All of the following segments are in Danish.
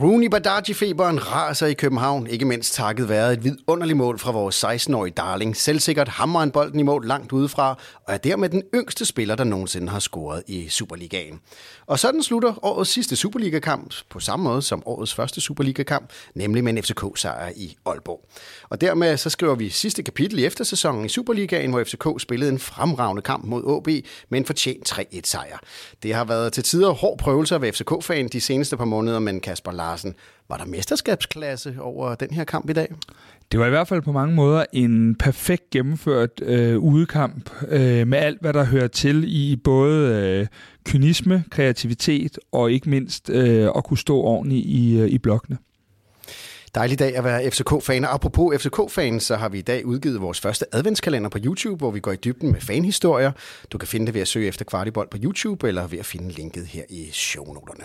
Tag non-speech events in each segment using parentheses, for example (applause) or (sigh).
Rooney Badaji-feberen raser i København, ikke mindst takket være et vidunderligt mål fra vores 16-årige darling. Selvsikkert hammer han bolden i mål langt udefra, og er dermed den yngste spiller, der nogensinde har scoret i Superligaen. Og sådan slutter årets sidste Superliga-kamp på samme måde som årets første Superliga-kamp, nemlig med en FCK-sejr i Aalborg. Og dermed så skriver vi sidste kapitel i eftersæsonen i Superligaen, hvor FCK spillede en fremragende kamp mod AB med en fortjent 3-1-sejr. Det har været til tider hård prøvelser ved FCK-fan de seneste par måneder, men Kasper Larsen, var der mesterskabsklasse over den her kamp i dag? Det var i hvert fald på mange måder en perfekt gennemført øh, udekamp øh, med alt, hvad der hører til i både øh, kynisme, kreativitet og ikke mindst øh, at kunne stå ordentligt i, øh, i blokkene. Dejlig dag at være FCK-fan. Og apropos FCK-fan, så har vi i dag udgivet vores første adventskalender på YouTube, hvor vi går i dybden med fanhistorier. Du kan finde det ved at søge efter Kvartibold på YouTube, eller ved at finde linket her i shownoterne.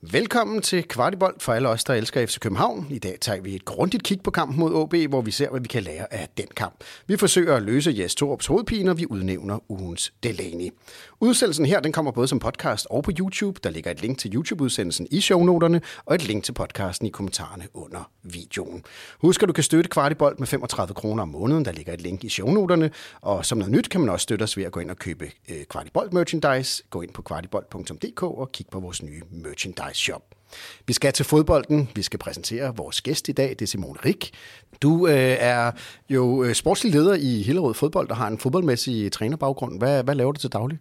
Velkommen til Kvartibold for alle os, der elsker FC København. I dag tager vi et grundigt kig på kampen mod OB, hvor vi ser, hvad vi kan lære af den kamp. Vi forsøger at løse Jes Torps hovedpine, og vi udnævner ugens Delaney. Udsendelsen her den kommer både som podcast og på YouTube. Der ligger et link til YouTube-udsendelsen i shownoterne, og et link til podcasten i kommentarerne under videoen. Husk, at du kan støtte Kvartibold med 35 kroner om måneden. Der ligger et link i shownoterne. Og som noget nyt kan man også støtte os ved at gå ind og købe øh, Kvartibolt Kvartibold merchandise. Gå ind på kvartibold.dk og kig på vores nye merchandise shop. Vi skal til fodbolden. Vi skal præsentere vores gæst i dag, det er Simon Rik. Du øh, er jo øh, sportslig leder i Hillerød Fodbold og har en fodboldmæssig trænerbaggrund. Hvad, hvad laver du til daglig?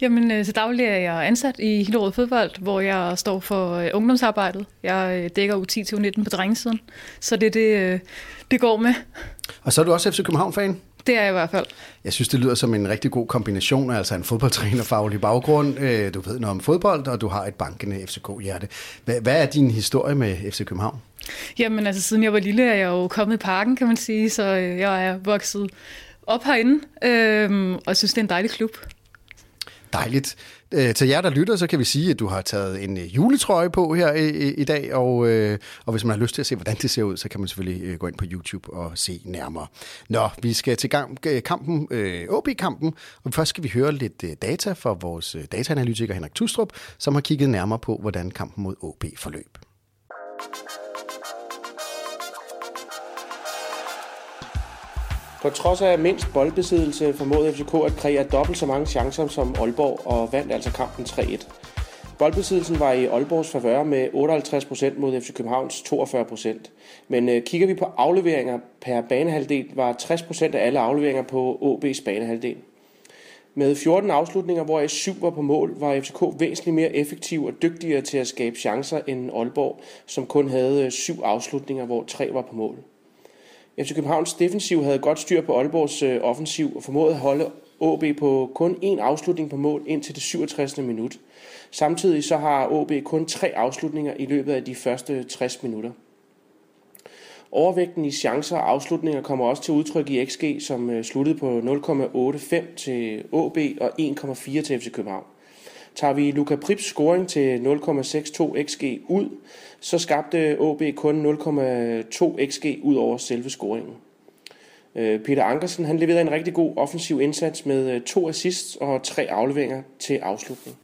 Jamen, øh, til daglig er jeg ansat i Hillerød Fodbold, hvor jeg står for øh, ungdomsarbejdet. Jeg dækker U10 til U19 på drengesiden, så det er det, det går med. Og så er du også FC København-fan? Det er jeg i hvert fald. Jeg synes, det lyder som en rigtig god kombination, altså en fodboldtrænerfaglig baggrund. Du ved noget om fodbold, og du har et bankende FCK-hjerte. Hvad, hvad er din historie med FC København? Jamen altså, siden jeg var lille, er jeg jo kommet i parken, kan man sige, så jeg er vokset op herinde, øh, og synes, det er en dejlig klub. Dejligt. Øh, til jer, der lytter, så kan vi sige, at du har taget en øh, juletrøje på her i, i dag, og, øh, og hvis man har lyst til at se, hvordan det ser ud, så kan man selvfølgelig øh, gå ind på YouTube og se nærmere. Nå, vi skal til gang, øh, kampen, øh, OB-kampen, og først skal vi høre lidt data fra vores dataanalytiker Henrik Tustrup, som har kigget nærmere på, hvordan kampen mod OB forløb. På trods af mindst boldbesiddelse formåede FCK at kreere dobbelt så mange chancer som Aalborg og vandt altså kampen 3-1. Boldbesiddelsen var i Aalborgs favør med 58% mod FC Københavns 42%. Men øh, kigger vi på afleveringer per banehalvdel, var 60% af alle afleveringer på OB's banehalvdel. Med 14 afslutninger, hvor 7 var på mål, var FCK væsentligt mere effektiv og dygtigere til at skabe chancer end Aalborg, som kun havde øh, 7 afslutninger, hvor 3 var på mål. FC Københavns defensiv havde godt styr på Aalborgs øh, offensiv og formåede at holde AB på kun én afslutning på mål indtil det 67. minut. Samtidig så har AB kun tre afslutninger i løbet af de første 60 minutter. Overvægten i chancer og afslutninger kommer også til udtryk i XG, som øh, sluttede på 0,85 til AB og 1,4 til FC København. Tager vi Luka Prips scoring til 0,62 xg ud, så skabte AB kun 0,2 xg ud over selve scoringen. Øh, Peter Ankersen han leverede en rigtig god offensiv indsats med øh, to assists og tre afleveringer til afslutning.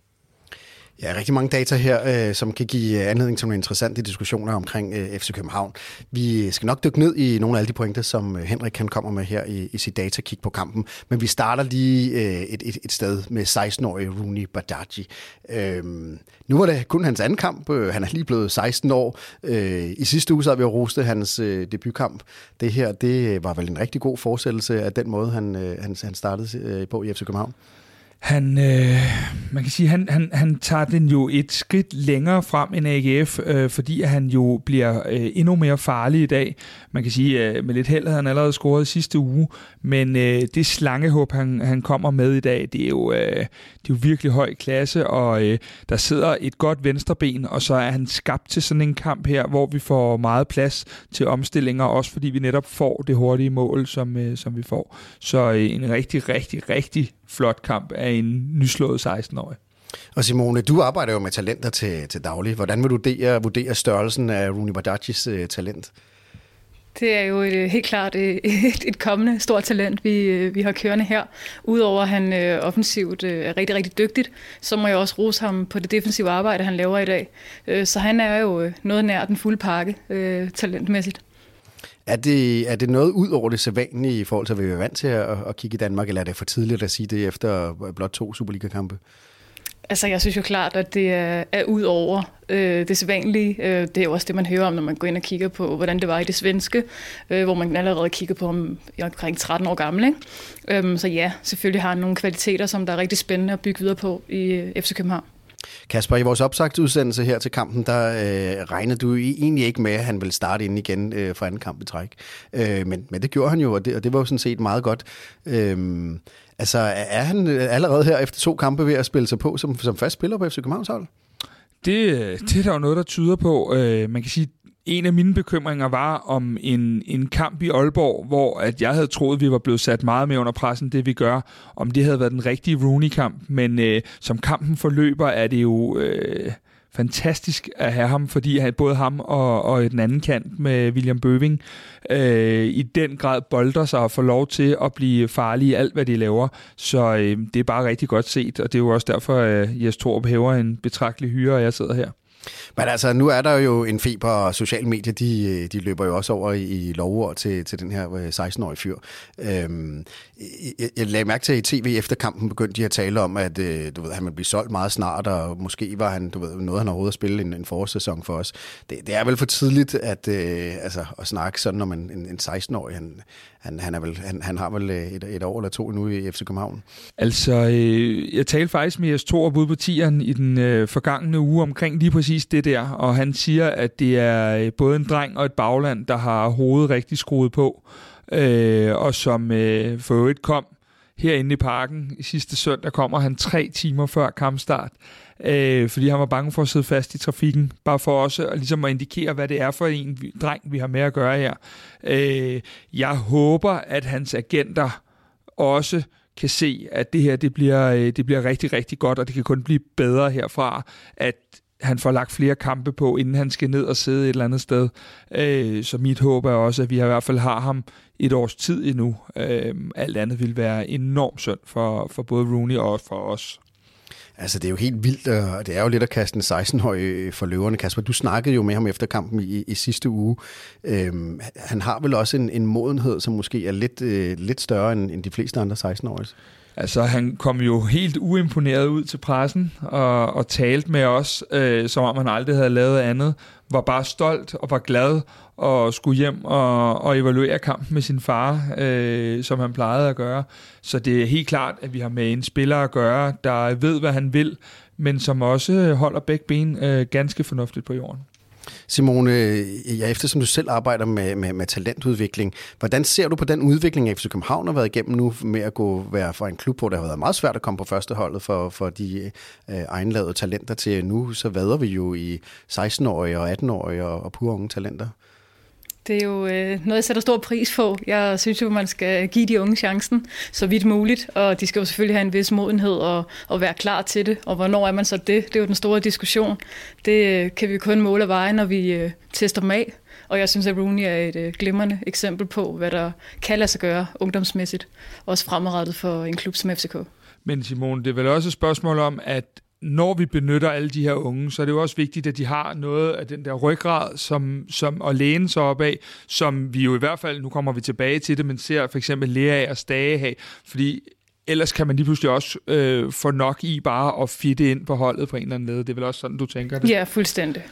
Ja, rigtig mange data her, øh, som kan give øh, anledning til nogle interessante diskussioner omkring øh, FC København. Vi skal nok dykke ned i nogle af alle de pointer, som øh, Henrik kan kommer med her i, i sit datakig på kampen. Men vi starter lige øh, et, et, et sted med 16-årige Rooney Badaji. Øh, nu var det kun hans anden kamp. Øh, han er lige blevet 16 år. Øh, I sidste uge så vi jo roste hans øh, debutkamp. Det her, det øh, var vel en rigtig god fortsættelse af den måde, han, øh, han, han startede øh, på i FC København. Han, øh, man kan sige, han, han, han tager den jo et skridt længere frem end AGF, øh, fordi han jo bliver øh, endnu mere farlig i dag. Man kan sige, øh, med lidt held havde han allerede scoret sidste uge, men øh, det slangehåb, han, han kommer med i dag, det er jo, øh, det er jo virkelig høj klasse, og øh, der sidder et godt venstreben, og så er han skabt til sådan en kamp her, hvor vi får meget plads til omstillinger, også fordi vi netop får det hurtige mål, som, øh, som vi får. Så øh, en rigtig, rigtig, rigtig flot kamp af en nyslået 16-årig. Og Simone, du arbejder jo med talenter til, til daglig. Hvordan vil du vurdere, vurdere størrelsen af Rooney Bardghis uh, talent? Det er jo et, øh, helt klart (laughs) et, et kommende stort talent, vi, øh, vi har kørende her. Udover at han øh, offensivt øh, er rigtig, rigtig dygtigt, så må jeg også rose ham på det defensive arbejde, han laver i dag. Øh, så han er jo noget nær den fulde pakke øh, talentmæssigt. Er det, er det noget ud over det sædvanlige i forhold til, hvad vi er vant til at, at kigge i Danmark, eller er det for tidligt at sige det efter blot to Superliga-kampe? Altså, jeg synes jo klart, at det er, er ud over øh, det sædvanlige. Øh, det er jo også det, man hører om, når man går ind og kigger på, hvordan det var i det svenske, øh, hvor man allerede kigger på om jeg omkring 13 år gammel. Ikke? Øh, så ja, selvfølgelig har han nogle kvaliteter, som der er rigtig spændende at bygge videre på i øh, FC København. Kasper, i vores opsagtudsendelse her til kampen, der øh, regnede du egentlig ikke med, at han ville starte ind igen øh, for anden kamp i træk. Øh, men, men det gjorde han jo, og det, og det var jo sådan set meget godt. Øh, Altså, er han øh, allerede her efter to kampe ved at spille sig på som, som fast spiller på FC Københavns hold? Det, øh, det er der jo noget, der tyder på. Øh, man kan sige, en af mine bekymringer var om en, en kamp i Aalborg, hvor at jeg havde troet, vi var blevet sat meget mere under pressen, det vi gør, om det havde været den rigtige Rooney-kamp. Men øh, som kampen forløber, er det jo... Øh, fantastisk at have ham, fordi han, både ham og, og den anden kant med William Bøving øh, i den grad bolder sig og får lov til at blive farlige i alt, hvad de laver. Så øh, det er bare rigtig godt set, og det er jo også derfor, at øh, Jes Torp hæver en betragtelig hyre, og jeg sidder her. Men altså, nu er der jo en feber, og sociale medier, de, de løber jo også over i, i lovord til, til den her øh, 16-årige fyr. Øhm, jeg, jeg lagde mærke til, at i tv efter kampen begyndte de at tale om, at øh, du ved, han ville blive solgt meget snart, og måske var han, du ved, noget, han overhovedet at spille en, en forårssæson for os. Det, det er vel for tidligt at, øh, altså, at snakke sådan om en, en, en 16-årig. Han, han, han, er vel, han, han har vel øh, et, et år eller to nu i FC København. Altså, øh, jeg talte faktisk med Jes Torup ude på tieren i den øh, forgangne uge omkring lige præcis det der, og han siger, at det er øh, både en dreng og et bagland, der har hovedet rigtig skruet på, øh, og som øh, for øvrigt kom herinde i parken i sidste søndag, kommer han tre timer før kampstart, øh, fordi han var bange for at sidde fast i trafikken, bare for også at, ligesom at indikere, hvad det er for en dreng, vi har med at gøre her. Øh, jeg håber, at hans agenter også kan se, at det her det bliver, øh, det bliver rigtig, rigtig godt, og det kan kun blive bedre herfra, at han får lagt flere kampe på, inden han skal ned og sidde et eller andet sted. Øh, så mit håb er også, at vi i hvert fald har ham et års tid endnu. Øh, alt andet vil være enormt synd for, for både Rooney og for os. Altså, det er jo helt vildt, og det er jo lidt at kaste en 16-årig for løverne. Kasper, du snakkede jo med ham efter kampen i, i sidste uge. Øhm, han har vel også en, en modenhed, som måske er lidt, øh, lidt større end, end de fleste andre 16-årige. Altså, han kom jo helt uimponeret ud til pressen og, og talte med os, øh, som om han aldrig havde lavet andet. Var bare stolt og var glad og skulle hjem og, og evaluere kampen med sin far, øh, som han plejede at gøre. Så det er helt klart, at vi har med en spiller at gøre, der ved, hvad han vil, men som også holder begge ben øh, ganske fornuftigt på jorden. Simone, øh, ja, eftersom du selv arbejder med, med, med talentudvikling, hvordan ser du på den udvikling, FC København har været igennem nu med at gå være fra en klub, hvor det har været meget svært at komme på første holdet for, for de øh, egenlavede talenter til nu, så vader vi jo i 16-årige og 18-årige og, og pure unge talenter. Det er jo øh, noget, jeg sætter stor pris på. Jeg synes jo, man skal give de unge chancen så vidt muligt, og de skal jo selvfølgelig have en vis modenhed og, og være klar til det. Og hvornår er man så det? Det er jo den store diskussion. Det øh, kan vi kun måle af veje, når vi øh, tester dem af. Og jeg synes, at Rooney er et øh, glimrende eksempel på, hvad der kan lade sig gøre ungdomsmæssigt, også fremadrettet for en klub som FCK. Men Simon, det er vel også et spørgsmål om, at når vi benytter alle de her unge, så er det jo også vigtigt, at de har noget af den der ryggrad som, som at læne sig op af, som vi jo i hvert fald, nu kommer vi tilbage til det, men ser for eksempel Lea og Stage have, fordi ellers kan man lige pludselig også øh, få nok i bare at fitte ind på holdet på en eller anden led. Det er vel også sådan, du tænker det? Ja, fuldstændig.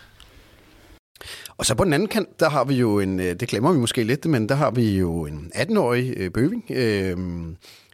Og så på den anden kant, der har vi jo en, øh, det glemmer vi måske lidt, men der har vi jo en 18-årig øh, Bøving, øh,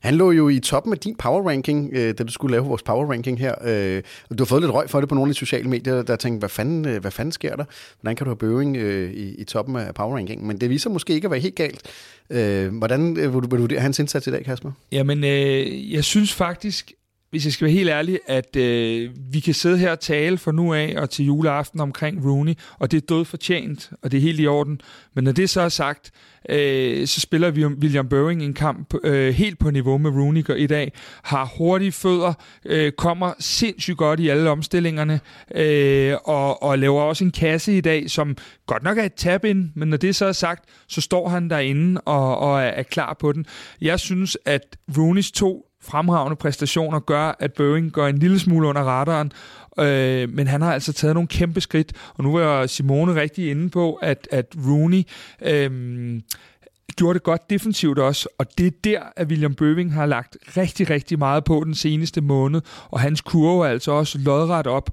han lå jo i toppen af din power ranking, øh, da du skulle lave vores power ranking her. Øh, du har fået lidt røg for det på nogle af de sociale medier, der tænkte, hvad fanden, øh, hvad fanden sker der? Hvordan kan du have Bøving øh, i, i toppen af power ranking? Men det viser måske ikke at være helt galt. Øh, hvordan øh, vil du vurdere hans indsats i dag, Kasper? Jamen, øh, jeg synes faktisk, hvis jeg skal være helt ærlig, at øh, vi kan sidde her og tale for nu af og til juleaften omkring Rooney, og det er død fortjent, og det er helt i orden. Men når det så er sagt, øh, så spiller vi William Boeing en kamp øh, helt på niveau med Rooney i dag, har hurtige fødder, øh, kommer sindssygt godt i alle omstillingerne, øh, og, og laver også en kasse i dag, som godt nok er et tab ind, men når det så er sagt, så står han derinde og, og er, er klar på den. Jeg synes, at Rooneys to fremragende præstationer gør, at Boeing går en lille smule under radaren, øh, men han har altså taget nogle kæmpe skridt, og nu er Simone rigtig inde på, at, at Rooney øh, gjorde det godt defensivt også, og det er der, at William Bøving har lagt rigtig, rigtig meget på den seneste måned, og hans kurve er altså også lodret op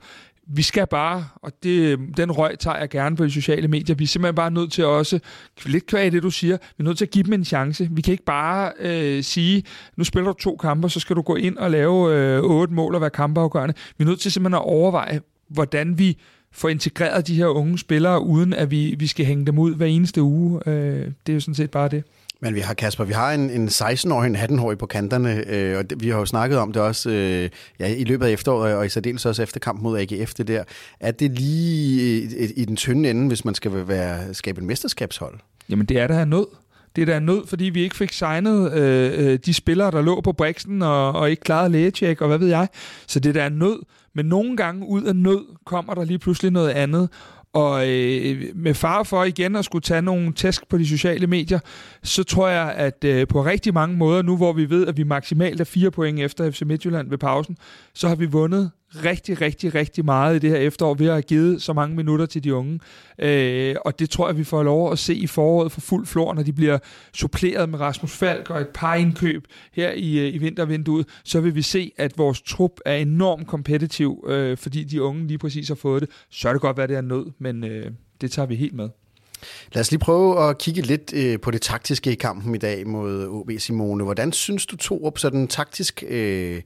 vi skal bare, og det, den røg tager jeg gerne på de sociale medier, vi er simpelthen bare nødt til også, lidt kvæg det du siger, vi er nødt til at give dem en chance. Vi kan ikke bare øh, sige, nu spiller du to kampe, så skal du gå ind og lave øh, otte mål og være kampafgørende. Vi er nødt til simpelthen at overveje, hvordan vi får integreret de her unge spillere, uden at vi, vi skal hænge dem ud hver eneste uge. Øh, det er jo sådan set bare det. Men vi har, Kasper, vi har en, en 16-årig, en 18-årig på kanterne, øh, og det, vi har jo snakket om det også øh, ja, i løbet af efteråret, og i særdeles også efter kampen mod AGF det der. Er det lige i, i den tynde ende, hvis man skal være, skabe en mesterskabshold? Jamen det er der nød. Det er der nød, fordi vi ikke fik signet øh, øh de spillere, der lå på Brixen og, og ikke klarede lægetjek og hvad ved jeg. Så det der er nød. Men nogle gange ud af nød kommer der lige pludselig noget andet. Og øh, med far for igen at skulle tage nogle tæsk på de sociale medier, så tror jeg, at øh, på rigtig mange måder, nu hvor vi ved, at vi maksimalt er fire point efter FC Midtjylland ved pausen, så har vi vundet rigtig, rigtig, rigtig meget i det her efterår ved at have givet så mange minutter til de unge. Øh, og det tror jeg, vi får lov at se i foråret for fuld flor, når de bliver suppleret med Rasmus Falk og et par indkøb her i, øh, i vintervinduet, så vil vi se, at vores trup er enormt kompetitiv, øh, fordi de unge lige præcis har fået det. Så er det godt hvad det er nød, men øh, det tager vi helt med. Lad os lige prøve at kigge lidt øh, på det taktiske i kampen i dag mod OB Simone. Hvordan synes du Torup sådan taktisk øh,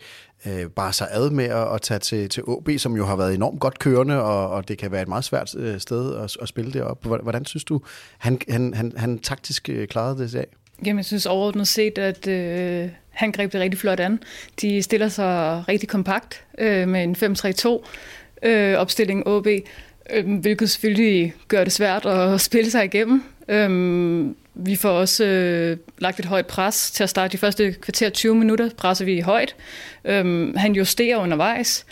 øh, bare sig ad med at, at tage til, til OB, som jo har været enormt godt kørende, og, og det kan være et meget svært øh, sted at, at spille det op. Hvordan synes du, han, han, han, han taktisk øh, klarede det i dag? Jamen, jeg synes overordnet set, at øh, han greb det rigtig flot an. De stiller sig rigtig kompakt øh, med en 5-3-2 øh, opstilling OB, øh, hvilket selvfølgelig gør det svært at spille sig igennem. Øh, vi får også øh, lagt et højt pres til at starte de første kvarter 20 minutter, presser vi højt. Øhm, han justerer undervejs,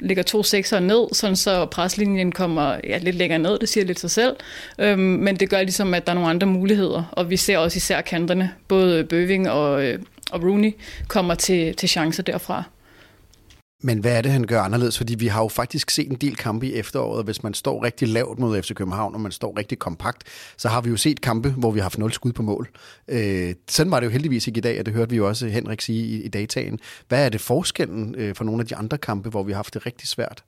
lægger to sekser ned, sådan så preslinjen kommer ja, lidt længere ned, det siger lidt sig selv. Øhm, men det gør ligesom, at der er nogle andre muligheder, og vi ser også især kanterne, både Bøving og, øh, og Rooney, kommer til, til chancer derfra. Men hvad er det, han gør anderledes? Fordi vi har jo faktisk set en del kampe i efteråret. Hvis man står rigtig lavt mod FC København, og man står rigtig kompakt, så har vi jo set kampe, hvor vi har haft nul skud på mål. Øh, sådan var det jo heldigvis ikke i dag, og det hørte vi jo også Henrik sige i, i dagtagen. Hvad er det forskellen øh, for nogle af de andre kampe, hvor vi har haft det rigtig svært?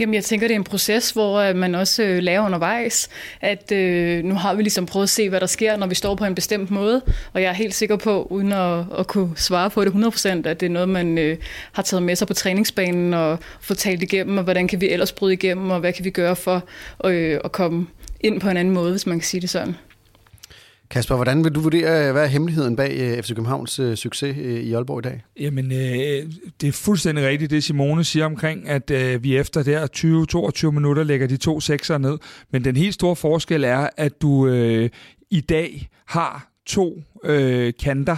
Jamen, jeg tænker, det er en proces, hvor øh, man også øh, lærer undervejs, at øh, nu har vi ligesom prøvet at se, hvad der sker, når vi står på en bestemt måde, og jeg er helt sikker på, uden at, at kunne svare på det 100%, at det er noget, man øh, har taget med sig på træningsbanen og fået talt igennem, og hvordan kan vi ellers bryde igennem, og hvad kan vi gøre for øh, at komme ind på en anden måde, hvis man kan sige det sådan. Kasper, hvordan vil du vurdere, øh, hvad er hemmeligheden bag øh, FC Københavns øh, succes øh, i Aalborg i dag? Jamen, øh, det er fuldstændig rigtigt, det Simone siger omkring, at øh, vi efter der 20-22 minutter lægger de to sekser ned. Men den helt store forskel er, at du øh, i dag har to øh, kanter,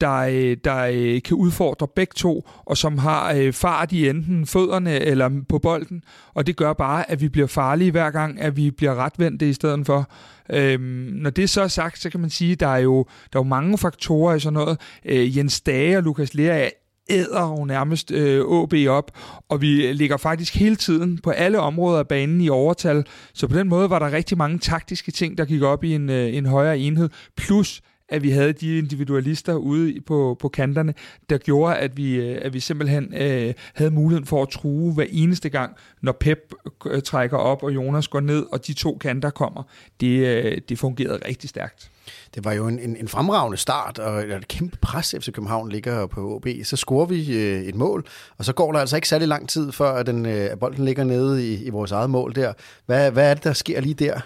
der, øh, der øh, kan udfordre begge to, og som har øh, fart i enten fødderne eller på bolden, og det gør bare, at vi bliver farlige hver gang, at vi bliver retvendte i stedet for. Øhm, når det så er sagt, så kan man sige, at der er jo, der er jo mange faktorer i sådan noget. Øh, Jens Dage og Lukas Lea æder jo nærmest øh, op, og vi ligger faktisk hele tiden på alle områder af banen i overtal, så på den måde var der rigtig mange taktiske ting, der gik op i en, øh, en højere enhed, plus at vi havde de individualister ude på, på kanterne, der gjorde, at vi, øh, at vi simpelthen øh, havde muligheden for at true hver eneste gang, når Pep øh, trækker op, og Jonas går ned, og de to kanter kommer. Det, øh, det fungerede rigtig stærkt. Det var jo en, en, en fremragende start, og et kæmpe pres, FC København ligger på OB. Så scorer vi øh, et mål, og så går der altså ikke særlig lang tid, før at den, øh, bolden ligger nede i, i vores eget mål der. Hvad, hvad er det, der sker lige der?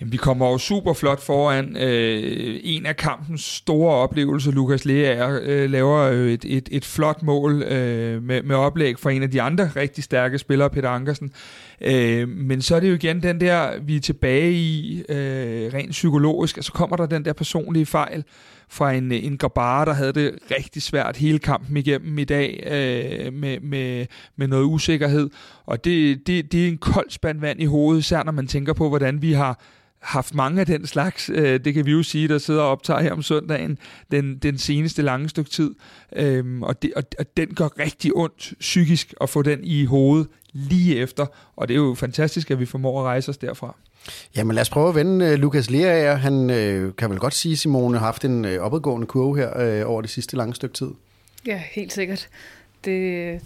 Jamen, vi kommer jo super flot foran. Øh, en af kampens store oplevelser, Lukas Lea øh, laver øh, et, et, et flot mål øh, med, med oplæg fra en af de andre rigtig stærke spillere, Peter Ankersen. Øh, men så er det jo igen den der, vi er tilbage i, øh, rent psykologisk, så kommer der den der personlige fejl fra en, en Gabara, der havde det rigtig svært hele kampen igennem i dag øh, med, med, med noget usikkerhed. Og det, det, det er en kold spand vand i hovedet, især når man tænker på, hvordan vi har haft mange af den slags, øh, det kan vi jo sige, der sidder og optager her om søndagen, den, den seneste lange stykke tid. Øhm, og, det, og, og den gør rigtig ondt psykisk at få den i hovedet lige efter, og det er jo fantastisk, at vi formår at rejse os derfra. Jamen lad os prøve at vende uh, Lukas Lerager. Han uh, kan vel godt sige, Simone har haft en uh, opadgående kurve her uh, over det sidste lange stykke tid. Ja, helt sikkert. Det,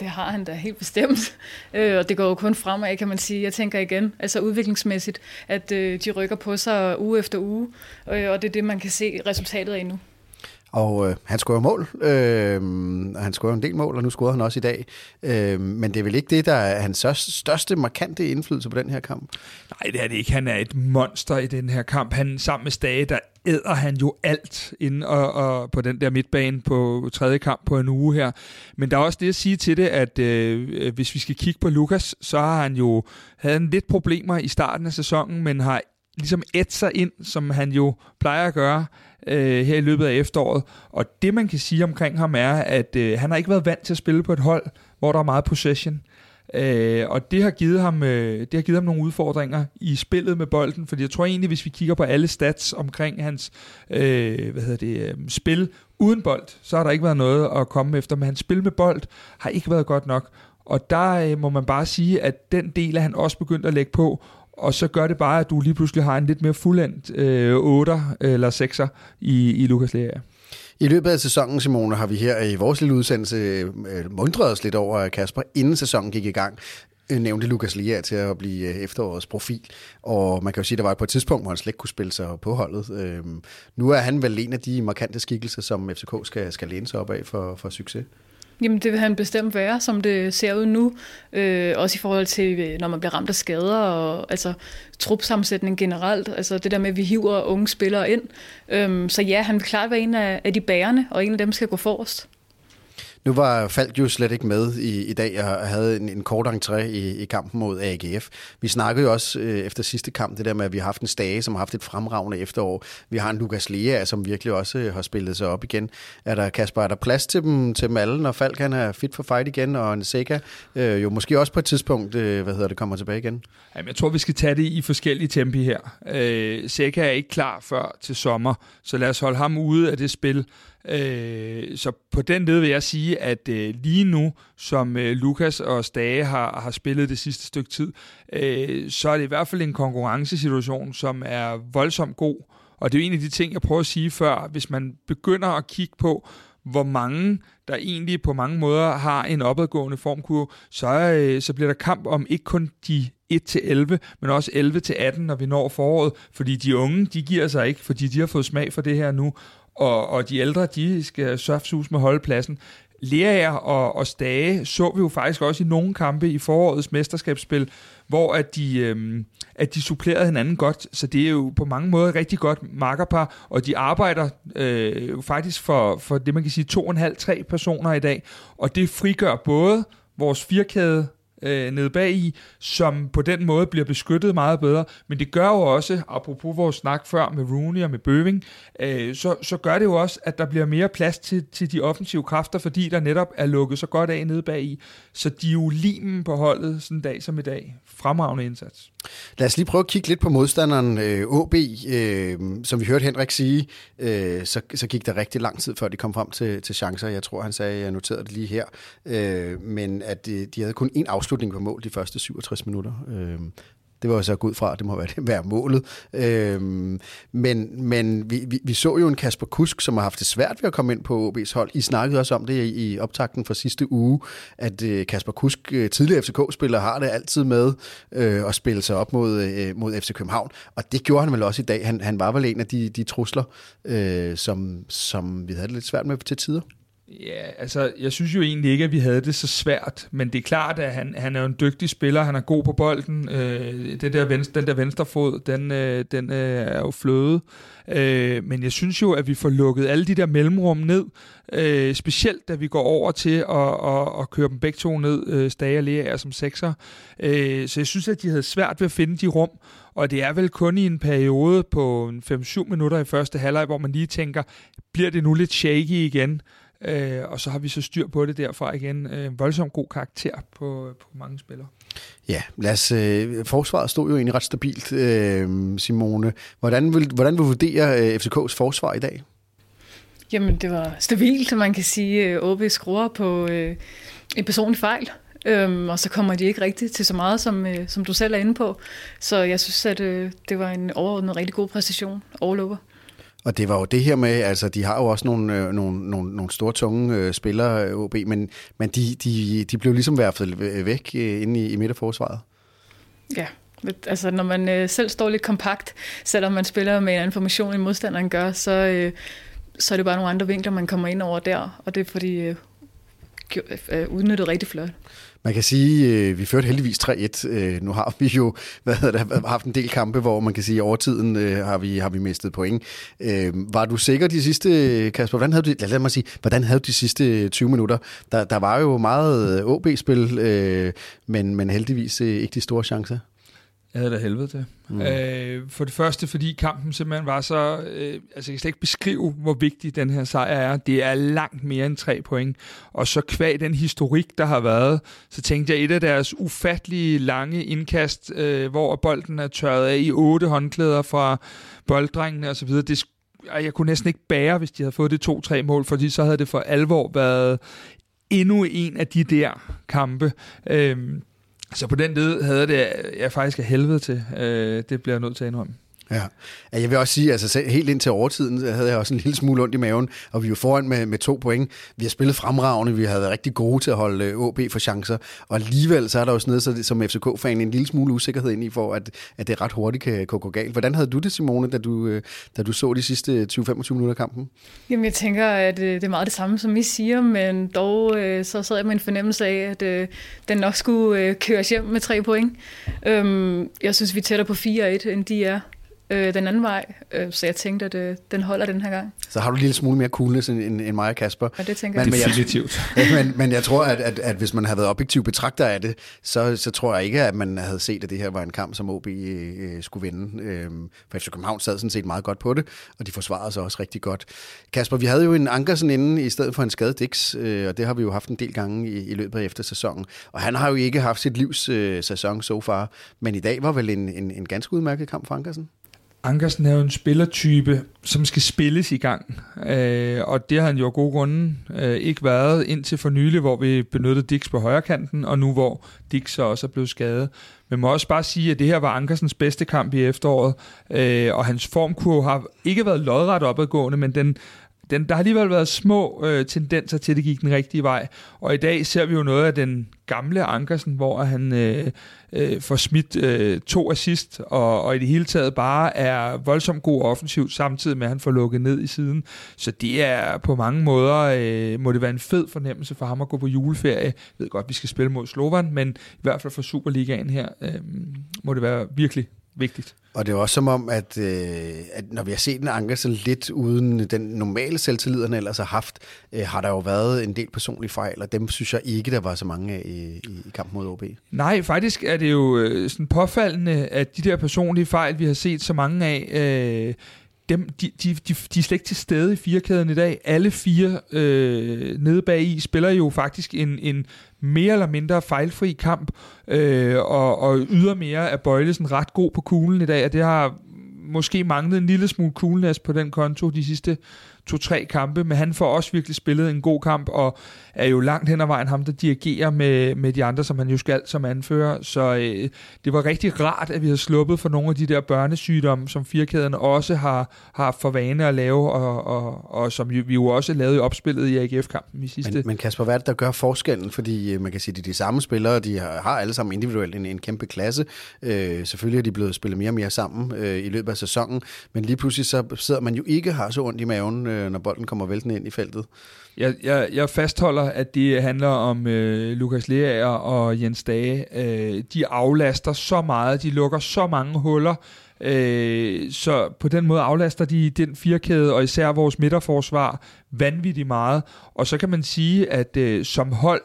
det har han da helt bestemt. (laughs) Øh, og det går jo kun fremad, kan man sige. Jeg tænker igen, altså udviklingsmæssigt, at øh, de rykker på sig uge efter uge, øh, og det er det, man kan se resultatet af nu. Og øh, han scorer mål, øh, og han scorer en del mål, og nu scorer han også i dag. Øh, men det er vel ikke det, der er hans største markante indflydelse på den her kamp? Nej, det er det ikke. Han er et monster i den her kamp. Han sammen med Stage, der æder han jo alt inde og, og på den der midtbane på tredje kamp på en uge her. Men der er også det at sige til det, at øh, øh hvis vi skal kigge på Lukas, så har han jo havde en lidt problemer i starten af sæsonen, men har ligesom ædt sig ind, som han jo plejer at gøre øh, her i løbet af efteråret. Og det, man kan sige omkring ham, er, at øh, han har ikke været vant til at spille på et hold, hvor der er meget possession. Øh, og det har, givet ham, øh, det har givet ham nogle udfordringer i spillet med bolden, fordi jeg tror egentlig, hvis vi kigger på alle stats omkring hans øh, hvad hedder det, øh, spil uden bold, så har der ikke været noget at komme efter, men hans spil med bold har ikke været godt nok. Og der øh, må man bare sige, at den del er han også begyndt at lægge på, og så gør det bare, at du lige pludselig har en lidt mere fuldendt øh, 8'er eller 6'er i, i Lukas Lea. I løbet af sæsonen, Simone, har vi her i vores lille udsendelse øh, mundret os lidt over Kasper, inden sæsonen gik i gang øh, nævnte Lukas Lea til at blive øh, efterårets profil. Og man kan jo sige, at der var på et tidspunkt, hvor han slet ikke kunne spille sig på holdet. Øhm, nu er han vel en af de markante skikkelser, som FCK skal, skal læne sig op af for, for succes. Jamen det vil han bestemt være, som det ser ud nu. Øh, også i forhold til, når man bliver ramt af skader, og altså trupsammensætning generelt. Altså det der med, at vi hiver unge spillere ind. Øh, så ja, han vil klart være en af, af de bærende, og en af dem skal gå forrest. Nu var Falk jo slet ikke med i, i dag og havde en, en kort entré i, i kampen mod AGF. Vi snakkede jo også øh, efter sidste kamp, det der med, at vi har haft en Stage, som har haft et fremragende efterår. Vi har en Lukas Lea, som virkelig også øh, har spillet sig op igen. Er der, Kasper, er der plads til dem, til dem alle, når Falk han er fit for fight igen, og en Seca øh, jo måske også på et tidspunkt, øh, hvad hedder det, kommer tilbage igen? Jamen, jeg tror, vi skal tage det i forskellige tempi her. Øh, Seca er ikke klar før til sommer, så lad os holde ham ude af det spil. Øh, så på den led vil jeg sige, at øh, lige nu, som øh, Lukas og Stage har, har spillet det sidste stykke tid, øh, så er det i hvert fald en konkurrencesituation, som er voldsomt god. Og det er jo en af de ting, jeg prøver at sige før. Hvis man begynder at kigge på, hvor mange der egentlig på mange måder har en opadgående formkurve, så, øh, så bliver der kamp om ikke kun de 1-11, men også 11-18, når vi når foråret, fordi de unge, de giver sig ikke, fordi de har fået smag for det her nu, og, og de ældre, de skal surfsus med holdpladsen. Lerager og, og Stage så vi jo faktisk også i nogle kampe i forårets mesterskabsspil, hvor at de, øhm, at de supplerede hinanden godt, så det er jo på mange måder rigtig godt makkerpar, og de arbejder øh, faktisk for, for det, man kan sige, to og en halv, tre personer i dag, og det frigør både vores firkæde øh, nede bag i, som på den måde bliver beskyttet meget bedre. Men det gør jo også, apropos vores snak før med Rooney og med Bøving, øh, så, så gør det jo også, at der bliver mere plads til, til de offensive kræfter, fordi der netop er lukket så godt af nede bag i. Så de er jo limen på holdet sådan en dag som i dag. Fremragende indsats. Lad os lige prøve at kigge lidt på modstanderen øh, OB. Øh, som vi hørte Henrik sige, øh, så, så gik der rigtig lang tid, før de kom frem til, til chancer. Jeg tror, han sagde, jeg noterede det lige her. Øh, men at de, de havde kun én afslutning på mål de første 67 minutter. Øh, det var jo så gået fra, det må være, det, være målet. Øhm, men men vi, vi, vi så jo en Kasper Kusk, som har haft det svært ved at komme ind på OB's hold. I snakkede også om det i, i optakten fra sidste uge, at øh, Kasper Kusk, øh, tidligere FCK-spiller, har det altid med øh, at spille sig op mod, øh, mod FC København. Og det gjorde han vel også i dag. Han, han var vel en af de, de trusler, øh, som, som vi havde det lidt svært med til tider. Ja, altså, jeg synes jo egentlig ikke, at vi havde det så svært, men det er klart, at han, han er jo en dygtig spiller, han er god på bolden, øh, det der venstre, den der venstre fod, den, øh, den øh, er jo fløde, øh, men jeg synes jo, at vi får lukket alle de der mellemrum ned, øh, specielt da vi går over til at, at, at køre dem begge to ned, øh, Stage og Lea som sekser, øh, så jeg synes, at de havde svært ved at finde de rum, og det er vel kun i en periode på 5-7 minutter i første halvleg, hvor man lige tænker, bliver det nu lidt shaky igen? Øh, og så har vi så styr på det derfra igen. Øh, voldsomt god karakter på, på mange spillere. Ja, lad os, øh, forsvaret stod jo egentlig ret stabilt, øh, Simone. Hvordan vil, hvordan vil du vurdere øh, FCK's forsvar i dag? Jamen, det var stabilt, man kan sige. OB skruer på øh, en personlig fejl, øhm, og så kommer de ikke rigtigt til så meget, som, øh, som du selv er inde på. Så jeg synes, at øh, det var en overordnet rigtig god præstation all over. Og det var jo det her med, altså de har jo også nogle, øh, nogle, nogle, nogle store, tunge øh, spillere, øh, OB, men, men de, de, de blev ligesom værfet øh, væk øh, inde i, i midterforsvaret. Ja, altså når man øh, selv står lidt kompakt, selvom man spiller med en anden formation, end modstanderen gør, så, øh, så er det bare nogle andre vinkler, man kommer ind over der, og det er fordi øh, øh, øh, udnyttet rigtig flot. Man kan sige, øh, vi førte heldigvis 3-1. Øh, nu har vi jo (laughs) hvad det, haft en del kampe, hvor man kan sige, at over tiden øh, har, vi, har vi mistet point. Øh, var du sikker de sidste, Kasper, hvordan havde du, lad mig sige, hvordan havde du de sidste øh, 20 minutter? Der, der var jo meget øh, OB-spil, øh, men, men heldigvis øh, ikke de store chancer. Jeg havde da helvede til. Mm. Øh, for det første, fordi kampen simpelthen var så... Øh, altså, jeg kan slet ikke beskrive, hvor vigtig den her sejr er. Det er langt mere end tre point. Og så kvæg den historik, der har været, så tænkte jeg, et af deres ufattelige lange indkast, øh, hvor bolden er tørret af i otte håndklæder fra bolddrengene osv., det jeg kunne næsten ikke bære, hvis de havde fået det 2-3 mål, fordi så havde det for alvor været endnu en af de der kampe. Øh, så på den led havde det jeg faktisk af helvede til. Øh, det bliver jeg nødt til at indrømme. Ja. Jeg vil også sige, altså helt ind til overtiden havde jeg også en lille smule ondt i maven, og vi var foran med, med to point. Vi har spillet fremragende, vi havde været rigtig gode til at holde øh, OB for chancer, og alligevel så er der også noget så, som FCK-fan en lille smule usikkerhed ind i, for at, at det ret hurtigt kan, kan gå galt. Hvordan havde du det, Simone, da du, øh, da du så de sidste 20-25 minutter af kampen? Jamen, jeg tænker, at øh, det er meget det samme, som I siger, men dog så sad jeg med en fornemmelse af, at den nok skulle køres hjem med tre point. Øhm, jeg synes, vi er tættere på 4-1, end de er øh, den anden vej. Øh, så jeg tænkte, at øh, den holder den her gang. Så har du en lille smule mere coolness end, end, end mig og Kasper. Ja, det tænker men, jeg. Definitivt. (laughs) Men, men, men jeg tror, at, at, at hvis man havde været objektiv betragter af det, så, så tror jeg ikke, at man havde set, at det her var en kamp, som OB øh, skulle vinde. Øh, for FC København sad sådan set meget godt på det, og de forsvarede sig også rigtig godt. Kasper, vi havde jo en Ankersen inde i stedet for en skadet Dix, øh, og det har vi jo haft en del gange i, i løbet af eftersæsonen. Og han har jo ikke haft sit livs øh, sæson so far, men i dag var vel en, en, en ganske udmærket kamp for Ankersen? Ankersen er jo en spillertype, som skal spilles i gang, øh, og det har han jo af gode grunde øh, ikke været indtil for nylig, hvor vi benyttede Dix på højre kanten, og nu hvor Dix så også er blevet skadet. Men må også bare sige, at det her var Ankersens bedste kamp i efteråret, øh, og hans formkurve har ikke været lodret opadgående, men den den, der har alligevel været små øh, tendenser til, at det gik den rigtige vej. Og i dag ser vi jo noget af den gamle Ankersen, hvor han øh, øh, får smidt øh, to assist, og, og i det hele taget bare er voldsomt god offensiv, samtidig med, at han får lukket ned i siden. Så det er på mange måder, øh, må det være en fed fornemmelse for ham at gå på juleferie. Jeg ved godt, vi skal spille mod Slovan, men i hvert fald for Superligaen her, øh, må det være virkelig vigtigt. Og det er også som om, at, øh, at når vi har set en Anker så lidt uden den normale selvtillid, han ellers har haft, øh, har der jo været en del personlige fejl, og dem synes jeg ikke, der var så mange af i, i kampen mod OB. Nej, faktisk er det jo øh, sådan påfaldende, at de der personlige fejl, vi har set så mange af, øh, dem, de, de, de, de er slet ikke til stede i firekæden i dag. Alle fire øh, nede bag i spiller jo faktisk en, en mere eller mindre fejlfri kamp, øh, og, og ydermere er Bøjlesen ret god på kuglen i dag, og det har måske manglet en lille smule coolness på den konto de sidste to-tre kampe, men han får også virkelig spillet en god kamp, og er jo langt hen ad vejen ham, der dirigerer med, med de andre, som han jo skal som anfører. Så øh, det var rigtig rart, at vi har sluppet for nogle af de der børnesygdomme, som firkæden også har, har for vane at lave, og, og, og som vi jo også lavede i opspillet i AGF-kampen i sidste. Men, men Kasper, hvad er det, der gør forskellen? Fordi øh, man kan sige, at de, de samme spillere, de har, har alle sammen individuelt en, en kæmpe klasse. Øh, selvfølgelig er de blevet spillet mere og mere sammen øh, i løbet af sæsonen, men lige pludselig så sidder man jo ikke har så ondt i maven, øh, øh, når bolden kommer væltende ind i feltet. Jeg, jeg, jeg fastholder, at det handler om øh, Lukas Leaer og Jens Dage. Øh, de aflaster så meget, de lukker så mange huller, øh, så på den måde aflaster de den firkæde, og især vores midterforsvar, vanvittigt meget. Og så kan man sige, at øh, som hold,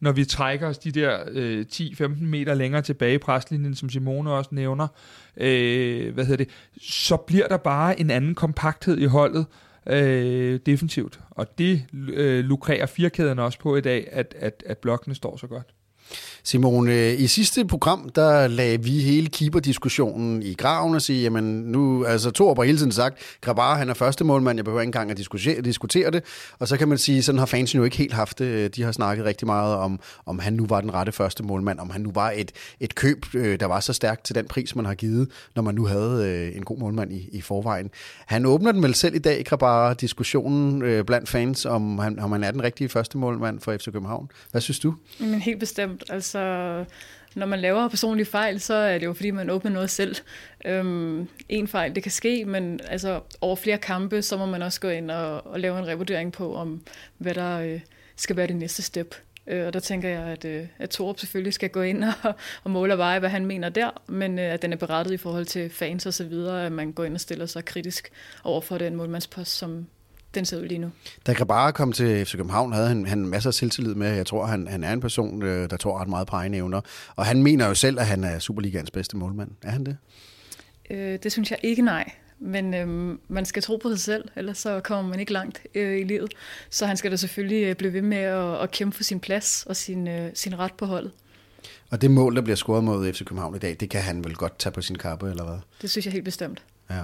når vi trækker os de der øh, 10-15 meter længere tilbage i preslinjen, som Simone også nævner, øh, hvad hedder det, så bliver der bare en anden kompakthed i holdet, øh, defensivt. Og det øh, lukrerer firkæderne også på i dag, at, at, at blokkene står så godt. Simone, øh, i sidste program, der lagde vi hele keeper-diskussionen i graven og sige, jamen nu, altså Thor har hele tiden sagt, Grabar, han er første målmand, jeg behøver ikke engang at diskutere, diskutere det. Og så kan man sige, sådan har fansen jo ikke helt haft det. De har snakket rigtig meget om, om han nu var den rette første målmand, om han nu var et, et køb, øh, der var så stærkt til den pris, man har givet, når man nu havde øh, en god målmand i, i forvejen. Han åbner den vel selv i dag, Grabar, diskussionen blandt fans, om han, om han er den rigtige første målmand for FC København. Hvad synes du? Men helt bestemt. Altså, når man laver personlige fejl, så er det jo fordi, man åbner noget selv. Øhm, en fejl, det kan ske, men altså, over flere kampe, så må man også gå ind og, og lave en revurdering på, om hvad der øh, skal være det næste step. Øh, og der tænker jeg, at, øh, at Torup selvfølgelig skal gå ind (laughs) og, og måle og veje, hvad han mener der, men øh, at den er berettet i forhold til fans og så videre, at man går ind og stiller sig kritisk over for den målmandspost, som, den ser ud lige nu. Da Grabara kom til FC København, havde han, han masser af selvtillid med. Jeg tror, han, han er en person, øh, der tror ret meget på egne evner. Og han mener jo selv, at han er Superligans bedste målmand. Er han det? Øh, det synes jeg ikke, nej. Men øh, man skal tro på sig selv, ellers så kommer man ikke langt øh, i livet. Så han skal da selvfølgelig øh, blive ved med at, at kæmpe for sin plads og sin, øh, sin ret på holdet. Og det mål, der bliver scoret mod FC København i dag, det kan han vel godt tage på sin kappe, eller hvad? Det synes jeg helt bestemt. Ja.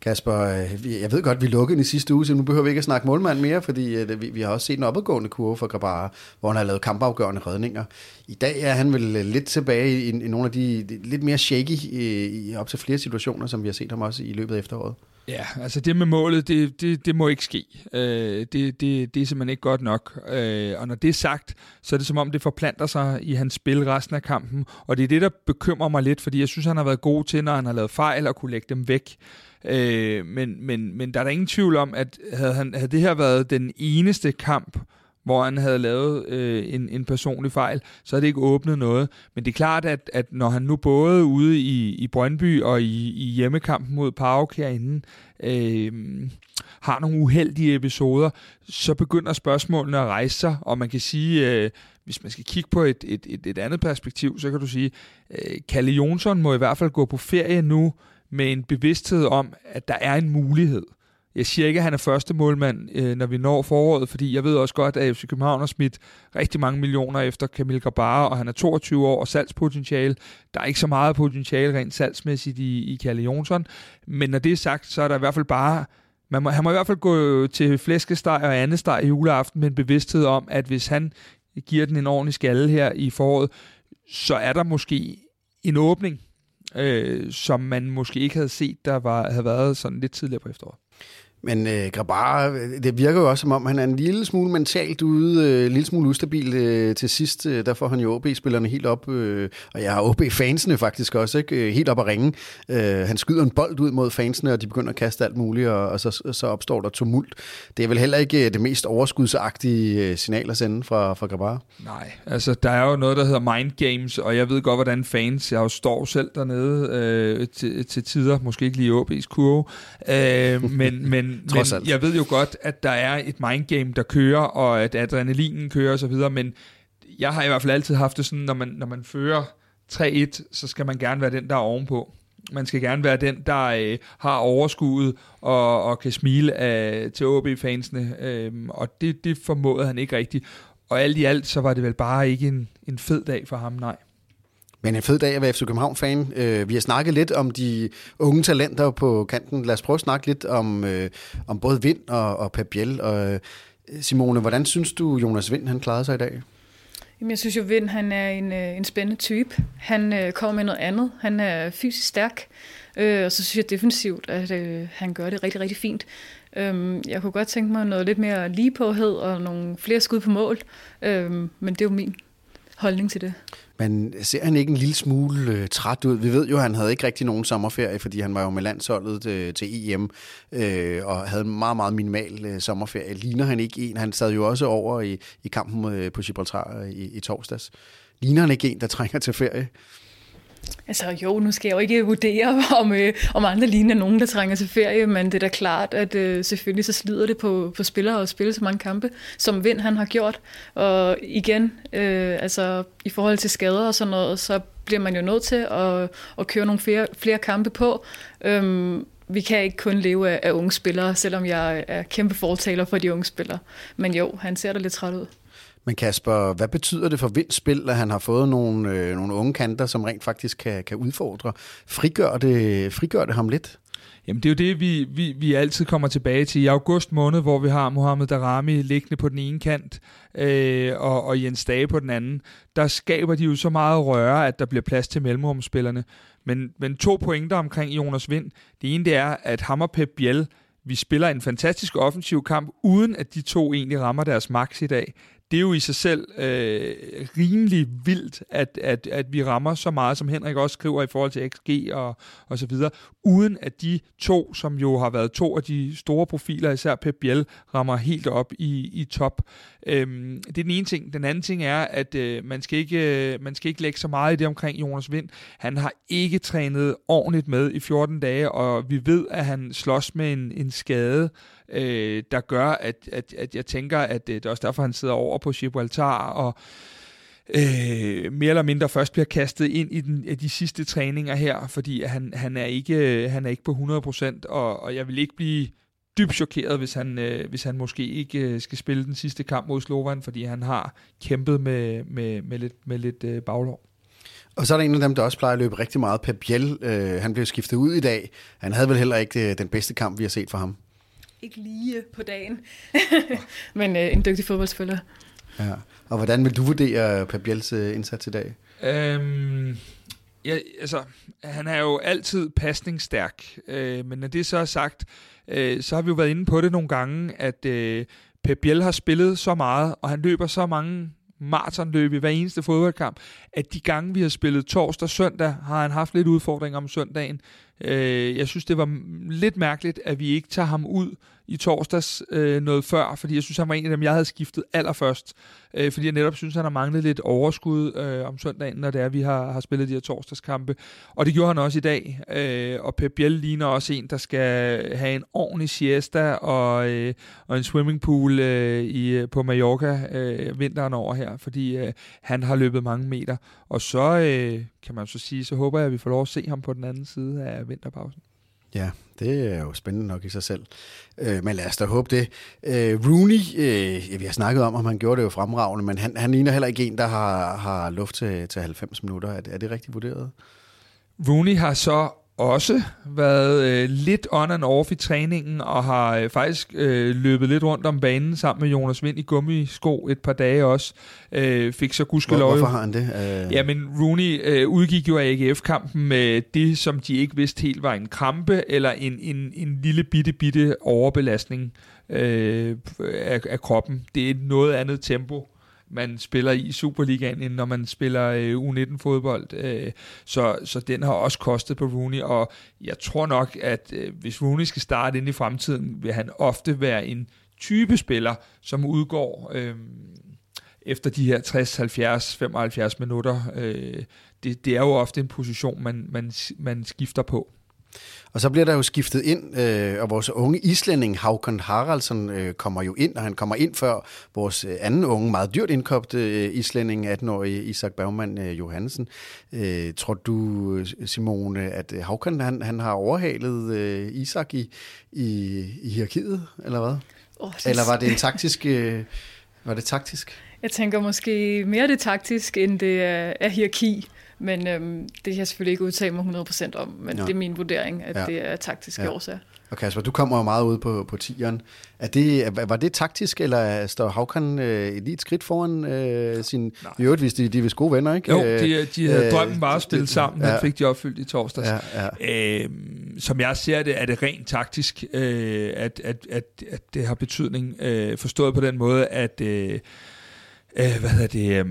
Kasper, øh, jeg ved godt, vi lukkede i sidste uge, så nu behøver vi ikke at snakke målmand mere, fordi øh, vi, vi har også set en opadgående kurve for Grabara, hvor han har lavet kampafgørende redninger. I dag er han vel øh, lidt tilbage i, i nogle af de lidt mere shaky i, op til flere situationer, som vi har set ham også i løbet af efteråret. Ja, altså det med målet, det, det, det må ikke ske. Øh, det, det, det er simpelthen ikke godt nok. Øh, og når det er sagt, så er det som om, det forplanter sig i hans spil resten af kampen. Og det er det, der bekymrer mig lidt, fordi jeg synes, han har været god til, når han har lavet fejl, og kunne lægge dem væk. Øh, men, men, men der er der ingen tvivl om, at havde, han, havde det her været den eneste kamp, hvor han havde lavet øh, en, en personlig fejl, så havde det ikke åbnet noget. Men det er klart, at, at når han nu både ude i, i Brøndby og i, i hjemmekampen mod Pauk herinde øh, har nogle uheldige episoder, så begynder spørgsmålene at rejse sig, og man kan sige, øh, hvis man skal kigge på et, et, et, et andet perspektiv, så kan du sige, øh, Kalle Jonsson må i hvert fald gå på ferie nu, med en bevidsthed om, at der er en mulighed. Jeg siger ikke, at han er første målmand, øh, når vi når foråret, fordi jeg ved også godt, at FC København har smidt rigtig mange millioner efter Kamil Grabara, og han er 22 år og salgspotentiale. Der er ikke så meget potentiale rent salgsmæssigt i, i Kalle Jonsson, men når det er sagt, så er der i hvert fald bare man må, han må i hvert fald gå til flæskesteg og andesteg i juleaften med en bevidsthed om, at hvis han giver den en ordentlig skalle her i foråret, så er der måske en åbning øh, som man måske ikke havde set, der var, havde været sådan lidt tidligere på efteråret. Men øh, Grabar, det virker jo også som om, han er en lille smule mentalt ude, øh, en lille smule ustabil øh, til sidst. Øh, der får han jo OB-spillerne helt op, øh, og jeg har OB-fansene faktisk også, ikke? Øh, helt op at ringe. Øh, han skyder en bold ud mod fansene, og de begynder at kaste alt muligt, og, og så, så opstår der tumult. Det er vel heller ikke øh, det mest overskudsagtige øh, signal at sende fra, fra Grabar? Nej, altså der er jo noget, der hedder mind games, og jeg ved godt, hvordan fans, jeg jo står selv dernede øh, til, til tider, måske ikke lige OB's kurve, øh, men, men men, men jeg ved jo godt, at der er et mindgame, der kører, og at adrenalinen kører osv., men jeg har i hvert fald altid haft det sådan, når man, når man fører 3-1, så skal man gerne være den, der er ovenpå. Man skal gerne være den, der øh, har overskuddet og, og kan smile af, til OB-fansene, øh, og det, det formåede han ikke rigtigt. Og alt i alt, så var det vel bare ikke en, en fed dag for ham, nej. Men en fed dag at være FC København-fan. Øh, vi har snakket lidt om de unge talenter på kanten. Lad os prøve at snakke lidt om, øh, om både Vind og, og Pep Biel. Og, øh, Simone, hvordan synes du, Jonas Vind han klarede sig i dag? Jamen, jeg synes jo, Vind han er en, øh, en spændende type. Han øh, kommer med noget andet. Han er fysisk stærk. Øh, og så synes jeg defensivt, at øh, han gør det rigtig, rigtig fint. Øhm, jeg kunne godt tænke mig noget lidt mere ligepåhed og nogle flere skud på mål. Øhm, men det er jo min holdning til det. Men ser han ikke en lille smule øh, træt ud? Vi ved jo, at han havde ikke rigtig nogen sommerferie, fordi han var jo med landsholdet øh, til EM, øh, og havde en meget, meget minimal øh, sommerferie. Ligner han ikke en? Han sad jo også over i, i kampen øh, på Gibraltar øh, i, i torsdags. Ligner han ikke en, der trænger til ferie? Altså jo, nu skal jeg jo ikke vurdere, (laughs) om, øh, om andre ligner nogen, der trænger til ferie, men det er da klart, at øh, selvfølgelig så slider det på, på spillere at spille så mange kampe, som Vind han har gjort. Og igen, øh, altså i forhold til skader og sådan noget, så bliver man jo nødt til at, at køre nogle flere, flere kampe på. Øhm, vi kan ikke kun leve af, af unge spillere, selvom jeg er kæmpe fortaler for de unge spillere. Men jo, han ser da lidt træt ud. Men Kasper, hvad betyder det for Vindspil, at han har fået nogle, øh, nogle unge kanter, som rent faktisk kan, kan udfordre? Frigør det, frigør det ham lidt? Jamen det er jo det, vi, vi, vi altid kommer tilbage til. I august måned, hvor vi har Mohamed Darami liggende på den ene kant, øh, og, og Jens Dage på den anden, der skaber de jo så meget røre, at der bliver plads til mellemrumspillerne. Men, men to pointer omkring Jonas Vind. Det ene det er, at ham og Pep Biel, vi spiller en fantastisk offensiv kamp, uden at de to egentlig rammer deres max i dag det er jo i sig selv øh, rimelig vildt, at, at, at vi rammer så meget, som Henrik også skriver i forhold til XG og, og så videre, uden at de to, som jo har været to af de store profiler, især Pep Biel, rammer helt op i, i top. Øhm, det er den ene ting. Den anden ting er, at øh, man, skal ikke, øh, man skal ikke lægge så meget i det omkring Jonas Vind. Han har ikke trænet ordentligt med i 14 dage, og vi ved, at han slås med en, en skade, øh, der gør, at, at, at jeg tænker, at øh, det er også derfor, han sidder over på Gibraltar, og øh, mere eller mindre først bliver kastet ind i den, de sidste træninger her, fordi han, han, er, ikke, øh, han er ikke på 100%, og, og jeg vil ikke blive dybt chokeret, hvis han, øh, hvis han måske ikke øh, skal spille den sidste kamp mod Slovan, fordi han har kæmpet med, med, med lidt, med lidt øh, baglov. Og så er der en af dem, der også plejer at løbe rigtig meget. Pep Biel, øh, han blev skiftet ud i dag. Han havde vel heller ikke øh, den bedste kamp, vi har set for ham ikke lige på dagen, (laughs) men øh, en dygtig fodboldspiller. Ja. Og hvordan vil du vurdere Pep Biels øh, indsats i dag? Øhm, ja, altså, han er jo altid pasningsstærk, øh, men når det så er sagt, øh, så har vi jo været inde på det nogle gange, at øh, Pep Biel har spillet så meget, og han løber så mange maratonløb i hver eneste fodboldkamp, at de gange, vi har spillet torsdag og søndag, har han haft lidt udfordringer om søndagen. Øh, jeg synes, det var lidt mærkeligt, at vi ikke tager ham ud i torsdags øh, noget før, fordi jeg synes, han var en af dem, jeg havde skiftet allerførst. Øh, fordi jeg netop synes, han har manglet lidt overskud øh, om søndagen, når det er, vi har, har spillet de her torsdagskampe. Og det gjorde han også i dag. Øh, og Pep Biel ligner også en, der skal have en ordentlig siesta og, øh, og en swimmingpool øh, i, på Mallorca øh, vinteren over her, fordi øh, han har løbet mange meter. Og så øh, kan man så sige, så håber jeg, at vi får lov at se ham på den anden side af vinterpausen. Ja, det er jo spændende nok i sig selv. Øh, men lad os da håbe det. Øh, Rooney, øh, vi har snakket om, om han gjorde det jo fremragende, men han, han ligner heller ikke en, der har, har luft til, til 90 minutter. Er, er det rigtigt vurderet? Rooney har så også været øh, lidt on and off i træningen, og har øh, faktisk øh, løbet lidt rundt om banen sammen med Jonas Vind i gummisko et par dage også. Øh, fik så gudskelov. Hvorfor har han det? Øh... Ja, men Rooney øh, udgik jo af AGF-kampen med det, som de ikke vidste helt var en krampe, eller en, en, en lille bitte, bitte overbelastning øh, af, af kroppen. Det er noget andet tempo man spiller i Superligaen, end når man spiller øh, U19-fodbold. Øh, så, så den har også kostet på Rooney, og jeg tror nok, at øh, hvis Rooney skal starte ind i fremtiden, vil han ofte være en type spiller, som udgår øh, efter de her 60, 70, 75 minutter. Øh, det, det er jo ofte en position, man, man, man skifter på. Og så bliver der jo skiftet ind, øh, og vores unge islænding, Haukon Haraldsson, øh, kommer jo ind, og han kommer ind før vores øh, anden unge, meget dyrt indkøbte øh, islænding, 18-årige Isak Bergman øh, Johansen. Øh, tror du, Simone, at Haukon han, han har overhalet øh, Isak i, i, i hierarkiet, eller hvad? Oh, det... Eller var det en (laughs) taktisk... Øh, var det taktisk? Jeg tænker måske mere det taktisk, end det er, er hierarki. Men øhm, det kan jeg selvfølgelig ikke udtale mig 100% om, men ja. det er min vurdering, at ja. det er taktiske ja. årsager. Og Kasper, du kommer jo meget ud på, på tieren. Er det, var det taktisk, eller står Havkan øh, lige et skridt foran øh, sin... Nej. I øvrigt, hvis de, de er gode venner, ikke? Jo, de, de havde øh, drømmen bare at spille sammen, ja. fik de opfyldt i torsdags. Ja, ja. Øh, som jeg ser det, er det rent taktisk, øh, at, at, at, at det har betydning. Øh, forstået på den måde, at... Øh, øh, hvad hedder det, øh,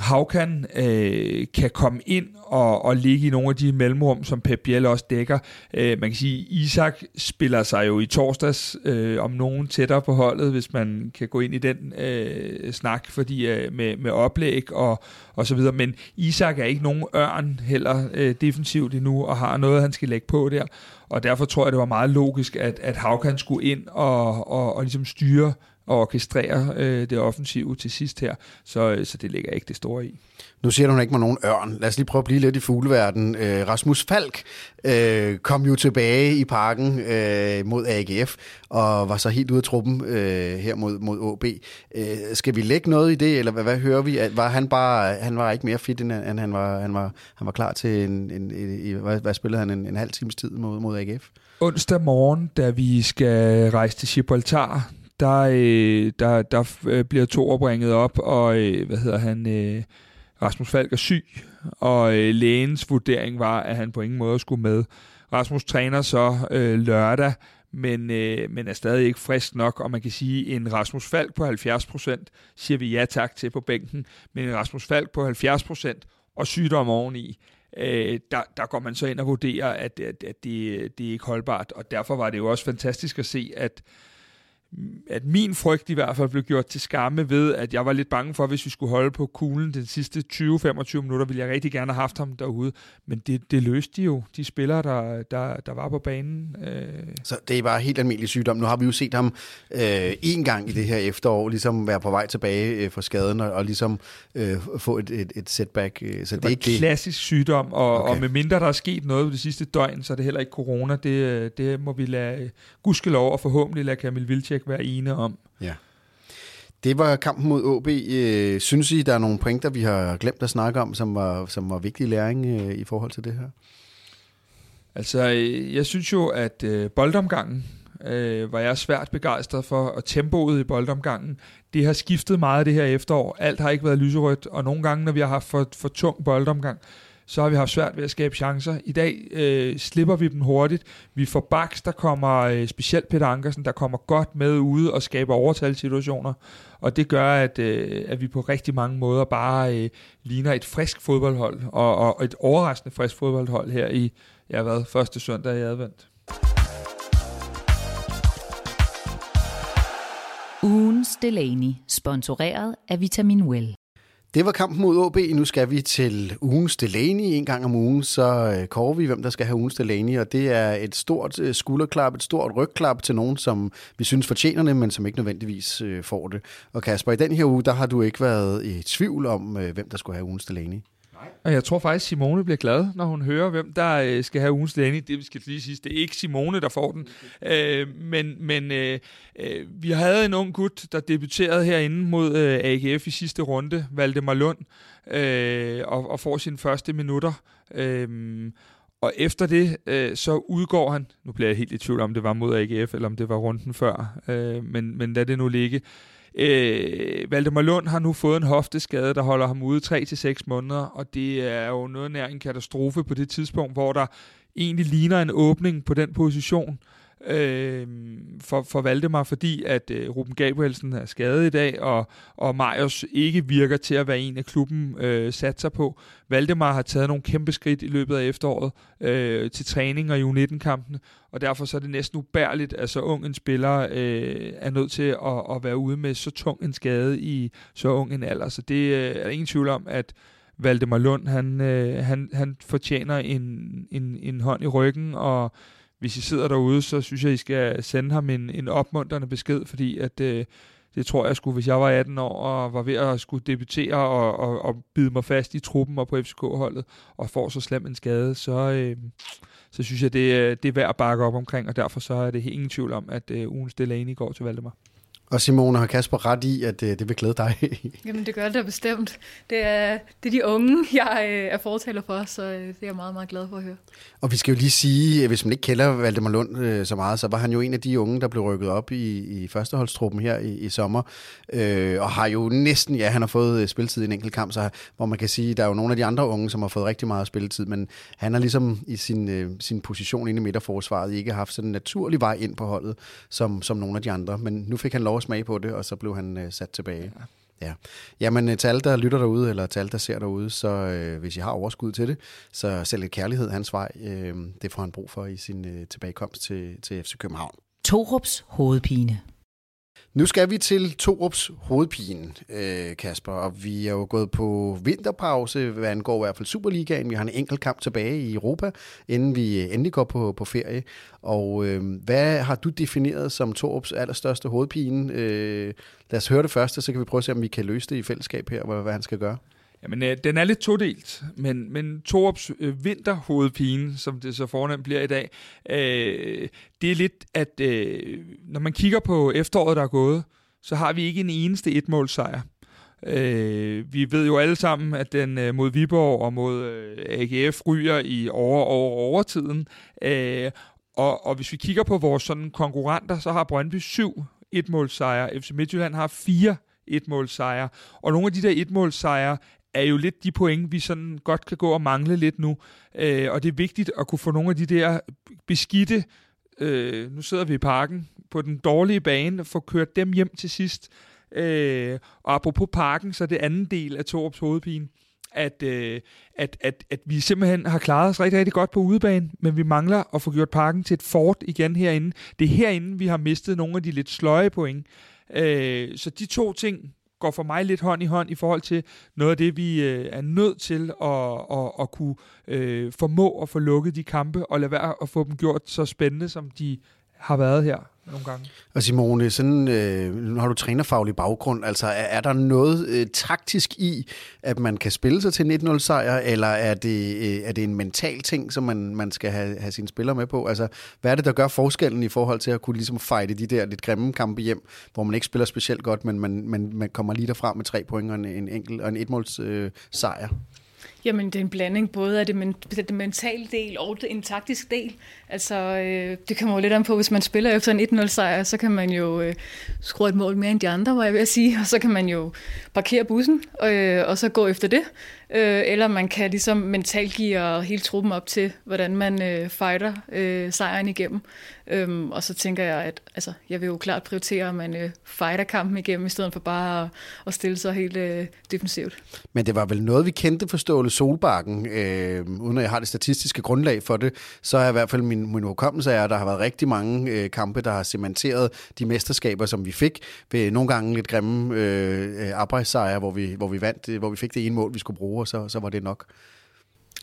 Havkan øh, kan komme ind og, og ligge i nogle af de mellemrum, som Pep Biel også dækker. Øh, man kan sige, Isak spiller sig jo i torsdags øh, om nogen tættere på holdet, hvis man kan gå ind i den øh, snak, fordi øh, med, med oplæg og, og så videre. Men Isak er ikke nogen ørn heller øh, defensivt endnu, og har noget, han skal lægge på der. Og derfor tror jeg, det var meget logisk, at, at Havkan skulle ind og, og, og ligesom styre og orkestrere øh, det offensive til sidst her. Så, øh, så det ligger ikke det store i. Nu siger du ikke med nogen ørn. Lad os lige prøve at blive lidt i fugleverden. Øh, Rasmus Falk øh, kom jo tilbage i parken øh, mod AGF, og var så helt ude af truppen øh, her mod, mod OB. Øh, skal vi lægge noget i det, eller hvad, hvad hører vi? Var han bare, han var ikke mere fit, end han var, han var, han var klar til en, en, en hvad, hvad spillede han, en, en halv times tid mod, mod AGF? Onsdag morgen, da vi skal rejse til Gibraltar, der, øh, der, der øh, bliver to opringet op, og øh, hvad hedder han, øh, Rasmus Falk er syg, og øh, lægens vurdering var, at han på ingen måde skulle med. Rasmus træner så øh, lørdag, men, øh, men er stadig ikke frisk nok, og man kan sige, en Rasmus Falk på 70% siger vi ja tak til på bænken, men en Rasmus Falk på 70% og sygdom oveni, øh, der, der går man så ind og vurderer, at, at, at det, det er ikke holdbart, og derfor var det jo også fantastisk at se, at at min frygt i hvert fald blev gjort til skamme ved, at jeg var lidt bange for, hvis vi skulle holde på kuglen den sidste 20-25 minutter, ville jeg rigtig gerne have haft ham derude. Men det, det løste de jo, de spillere, der, der, der var på banen. Øh. Så det er bare helt almindelig sygdom. Nu har vi jo set ham øh, en gang i det her efterår, ligesom være på vej tilbage øh, fra skaden, og, og ligesom øh, få et, et, et setback. Øh, så det, det er ikke klassisk det. sygdom, og, okay. og med mindre der er sket noget det sidste døgn, så er det heller ikke corona. Det, øh, det må vi lade gudskelov og forhåbentlig lade Kamil Vilcek ikke være ene om. Ja. Det var kampen mod OB. Øh, synes I, der er nogle pointer, vi har glemt at snakke om, som var, som var vigtig læring øh, i forhold til det her? Altså, øh, jeg synes jo, at boldomgangen øh, var jeg svært begejstret for, og tempoet i boldomgangen, det har skiftet meget det her efterår. Alt har ikke været lyserødt, og nogle gange, når vi har haft for, for tung boldomgang, så har vi haft svært ved at skabe chancer. I dag øh, slipper vi dem hurtigt. Vi får baks, der kommer øh, specielt Peter Ankersen, der kommer godt med ude og skaber overtalssituationer. Og det gør, at, øh, at vi på rigtig mange måder bare øh, ligner et frisk fodboldhold, og, og et overraskende frisk fodboldhold her i, ja hvad, første søndag i advent. Ugens Delaney, sponsoreret af Vitamin Well. Det var kampen mod OB. Nu skal vi til ugens Delaney. En gang om ugen, så øh, kårer vi, hvem der skal have ugens Delaney. Og det er et stort øh, skulderklap, et stort rygklap til nogen, som vi synes fortjener det, men som ikke nødvendigvis øh, får det. Og Kasper, i den her uge, der har du ikke været i tvivl om, hvem der skulle have ugens Delaney. Og jeg tror faktisk, Simone bliver glad, når hun hører, hvem der øh, skal have ugens landing. Det vi skal lige sige, det er ikke Simone, der får den. Øh, men men øh, øh, vi havde en ung gut, der debuterede herinde mod øh, AGF i sidste runde, Valdemar Lund, øh, og, og får sine første minutter. Øh, og efter det, øh, så udgår han, nu bliver jeg helt i tvivl om det var mod AGF, eller om det var runden før, øh, men, men lad det nu ligge. Øh, Valdemar Lund har nu fået en hofteskade, der holder ham ude 3-6 måneder, og det er jo noget nær en katastrofe på det tidspunkt, hvor der egentlig ligner en åbning på den position øh, for, for Valdemar, fordi at øh, Ruben Gabrielsen er skadet i dag, og, og Marius ikke virker til at være en af klubben øh, sat sig på. Valdemar har taget nogle kæmpe skridt i løbet af efteråret øh, til træning og U19-kampene, og derfor så er det næsten ubærligt, at så ung en spiller øh, er nødt til at, at være ude med så tung en skade i så ung en alder. Så det øh, er ingen tvivl om, at Valdemar Lund, han, øh, han, han fortjener en, en, en hånd i ryggen, og hvis I sidder derude, så synes jeg, I skal sende ham en, en opmuntrende besked, fordi at, øh, det tror jeg skulle, hvis jeg var 18 år og var ved at skulle debutere og, og, og bide mig fast i truppen og på FCK-holdet, og får så slem en skade, så, øh, så synes jeg, det, øh, det er værd at bakke op omkring, og derfor så er det ingen tvivl om, at øh, ugens Delaney går til Valdemar. Og Simone har Kasper ret i, at det, det vil glæde dig. (laughs) Jamen det gør det da bestemt. Det er, det er de unge, jeg øh, er fortaler for, så øh, det er jeg meget, meget glad for at høre. Og vi skal jo lige sige, hvis man ikke kender Valdemar Lund øh, så meget, så var han jo en af de unge, der blev rykket op i, i førsteholdstruppen her i, i sommer. Øh, og har jo næsten, ja, han har fået spilletid i en enkelt kamp, så, hvor man kan sige, der er jo nogle af de andre unge, som har fået rigtig meget spilletid, men han har ligesom i sin, øh, sin position inde i midterforsvaret ikke haft sådan en naturlig vej ind på holdet, som, som nogle af de andre. Men nu fik han lov at smage på det, og så blev han øh, sat tilbage. Ja. Ja, jamen øh, til alle, der lytter derude, eller til alle, der ser derude, så øh, hvis I har overskud til det, så selv lidt kærlighed hans vej, øh, det får han brug for i sin øh, tilbagekomst til, til FC København. Torups hovedpine. Nu skal vi til Torups hovedpine, øh, Kasper, og vi er jo gået på vinterpause, hvad angår i hvert fald Superligaen. Vi har en enkelt kamp tilbage i Europa, inden vi øh, endelig går på, på ferie. Og øh, hvad har du defineret som Torups allerstørste hovedpine? Øh, lad os høre det første, så kan vi prøve at se, om vi kan løse det i fællesskab her, hvad, hvad han skal gøre. Jamen, øh, den er lidt todelt, men, men Torups øh, vinterhovedpine, som det så fornemt bliver i dag, øh, det er lidt, at øh, når man kigger på efteråret, der er gået, så har vi ikke en eneste etmålsejr. Øh, vi ved jo alle sammen, at den øh, mod Viborg og mod øh, AGF ryger i over over overtiden. Øh, og, og hvis vi kigger på vores sådan konkurrenter, så har Brøndby syv etmålsejre. FC Midtjylland har fire etmålsejre. Og nogle af de der etmålsejre er jo lidt de point, vi sådan godt kan gå og mangle lidt nu. Øh, og det er vigtigt at kunne få nogle af de der beskidte, øh, nu sidder vi i parken, på den dårlige bane, få kørt dem hjem til sidst. Øh, og apropos parken, så er det anden del af Torps hovedpine, at, øh, at, at, at vi simpelthen har klaret os rigtig, rigtig godt på udebane, men vi mangler at få gjort parken til et fort igen herinde. Det er herinde, vi har mistet nogle af de lidt sløje point. Øh, så de to ting går for mig lidt hånd i hånd i forhold til noget af det, vi øh, er nødt til at, at, at kunne øh, formå at få lukket de kampe og lade være at få dem gjort så spændende, som de har været her nogle gange. Og Simone, sådan, øh, nu har du trænerfaglig baggrund. Altså, er, er der noget øh, taktisk i, at man kan spille sig til 1-0-sejr, eller er det, øh, er det en mental ting, som man, man skal have, have sine spillere med på? Altså, hvad er det, der gør forskellen i forhold til at kunne ligesom fejde de der lidt grimme kampe hjem, hvor man ikke spiller specielt godt, men man, man, man kommer lige derfra med tre point og en, en enkelt og en etmåls øh, sejr? Jamen, det er en blanding både af det, men, det mentale del og en taktisk del. Altså, øh, det kommer jo lidt an på, hvis man spiller efter en 1-0 sejr, så kan man jo øh, skrue et mål mere end de andre, var jeg ved at sige, og så kan man jo parkere bussen, øh, og så gå efter det. Øh, eller man kan ligesom mentalt give hele truppen op til, hvordan man øh, fighter øh, sejren igennem. Øhm, og så tænker jeg, at altså, jeg vil jo klart prioritere, at man øh, fighter kampen igennem, i stedet for bare at, at stille sig helt øh, defensivt. Men det var vel noget, vi kendte for Ståle Solbakken, øh, uden at jeg har det statistiske grundlag for det, så er i hvert fald min, min hukommelse er, at der har været rigtig mange øh, kampe, der har cementeret de mesterskaber, som vi fik ved nogle gange lidt grimme øh, øh arbejdssejre, hvor vi, hvor vi vandt, hvor vi fik det ene mål, vi skulle bruge, og så, så var det nok.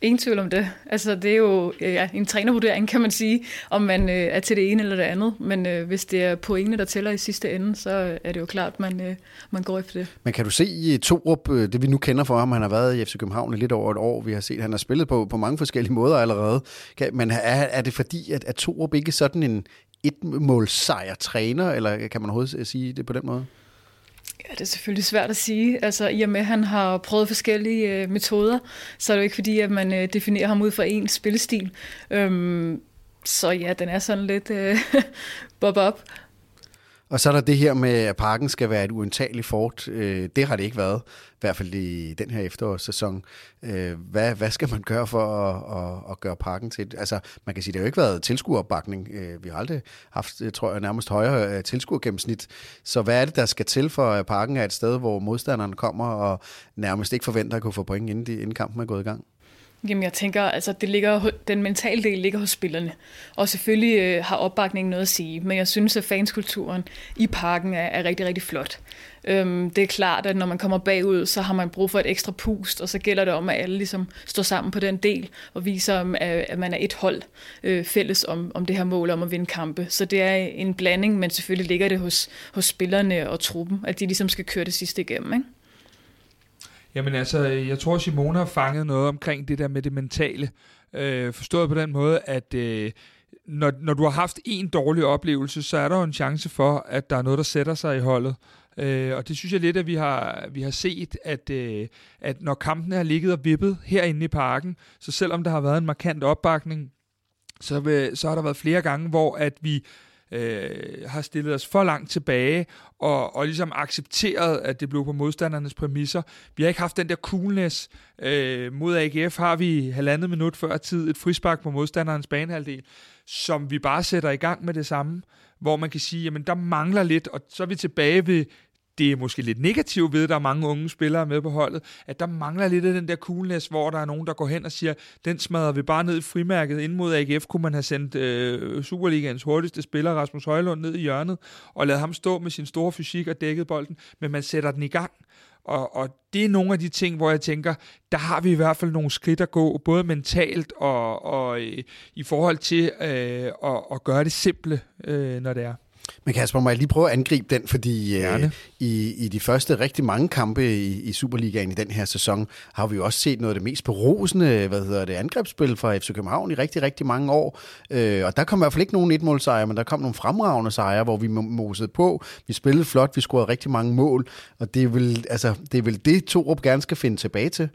Ingen tvivl om det. Altså, det er jo øh, ja, en trænervurdering, kan man sige, om man øh, er til det ene eller det andet. Men øh, hvis det er pointene, der tæller i sidste ende, så er det jo klart, at man, øh, man går efter det. Men kan du se øh, i Torup, øh, det vi nu kender for ham, han har været i FC København i lidt over et år, vi har set, han har spillet på, på mange forskellige måder allerede. Kan, men er, er det fordi, at, at Torup ikke er sådan en et målsejr træner, eller kan man overhovedet sige det på den måde? Ja, det er selvfølgelig svært at sige. Altså, I og med, at han har prøvet forskellige øh, metoder, så er det jo ikke fordi, at man øh, definerer ham ud fra en spillestil. Øhm, så ja, den er sådan lidt øh, (laughs) bob-up. Og så er der det her med, at parken skal være et uindtageligt fort. Øh, det har det ikke været, i hvert fald i den her efterårssæson. Øh, hvad, hvad skal man gøre for at, at, at gøre parken til? Altså, man kan sige, det har jo ikke været tilskueropbakning. Øh, vi har aldrig haft, øh, tror jeg, nærmest højere øh, tilskuergennemsnit. Så hvad er det, der skal til for, at parken er et sted, hvor modstanderen kommer og nærmest ikke forventer at kunne få point, inden, de, inden kampen er gået i gang? Jamen jeg tænker, altså det ligger, den mentale del ligger hos spillerne. Og selvfølgelig øh, har opbakningen noget at sige, men jeg synes, at fanskulturen i parken er, er rigtig, rigtig flot. Øhm, det er klart, at når man kommer bagud, så har man brug for et ekstra pust, og så gælder det om, at alle ligesom står sammen på den del og viser, at, at man er et hold øh, fælles om, om det her mål om at vinde kampe. Så det er en blanding, men selvfølgelig ligger det hos, hos spillerne og truppen, at de ligesom skal køre det sidste igennem. Ikke? Jamen altså, jeg tror, Simone har fanget noget omkring det der med det mentale. Øh, forstået på den måde, at øh, når, når du har haft en dårlig oplevelse, så er der jo en chance for, at der er noget, der sætter sig i holdet. Øh, og det synes jeg lidt, at vi har, vi har set, at, øh, at når kampene har ligget og vippet herinde i parken, så selvom der har været en markant opbakning, så, vil, så har der været flere gange, hvor at vi øh, har stillet os for langt tilbage og, og ligesom accepteret, at det blev på modstandernes præmisser. Vi har ikke haft den der coolness. Øh, mod AGF har vi halvandet minut før tid et frispark på modstanderens banehalvdel, som vi bare sætter i gang med det samme, hvor man kan sige, jamen der mangler lidt, og så er vi tilbage ved det er måske lidt negativt ved, at der er mange unge spillere med på holdet, at der mangler lidt af den der coolness, hvor der er nogen, der går hen og siger, den smadrer vi bare ned i frimærket. Ind mod AGF kunne man have sendt øh, Superligaens hurtigste spiller, Rasmus Højlund, ned i hjørnet, og lavet ham stå med sin store fysik og dækket bolden, men man sætter den i gang. Og, og det er nogle af de ting, hvor jeg tænker, der har vi i hvert fald nogle skridt at gå, både mentalt og, og i, i forhold til øh, at, at gøre det simple, øh, når det er. Men Kasper, må jeg lige prøve at angribe den, fordi øh, i, i de første rigtig mange kampe i, i Superligaen i den her sæson, har vi jo også set noget af det mest berusende hvad hedder det, angrebsspil fra FC København i rigtig, rigtig mange år. Øh, og der kom i hvert fald ikke nogen etmålsejre, men der kom nogle fremragende sejre, hvor vi mosede på. Vi spillede flot, vi scorede rigtig mange mål, og det er vel, altså, det, er vel det, Torup gerne skal finde tilbage til.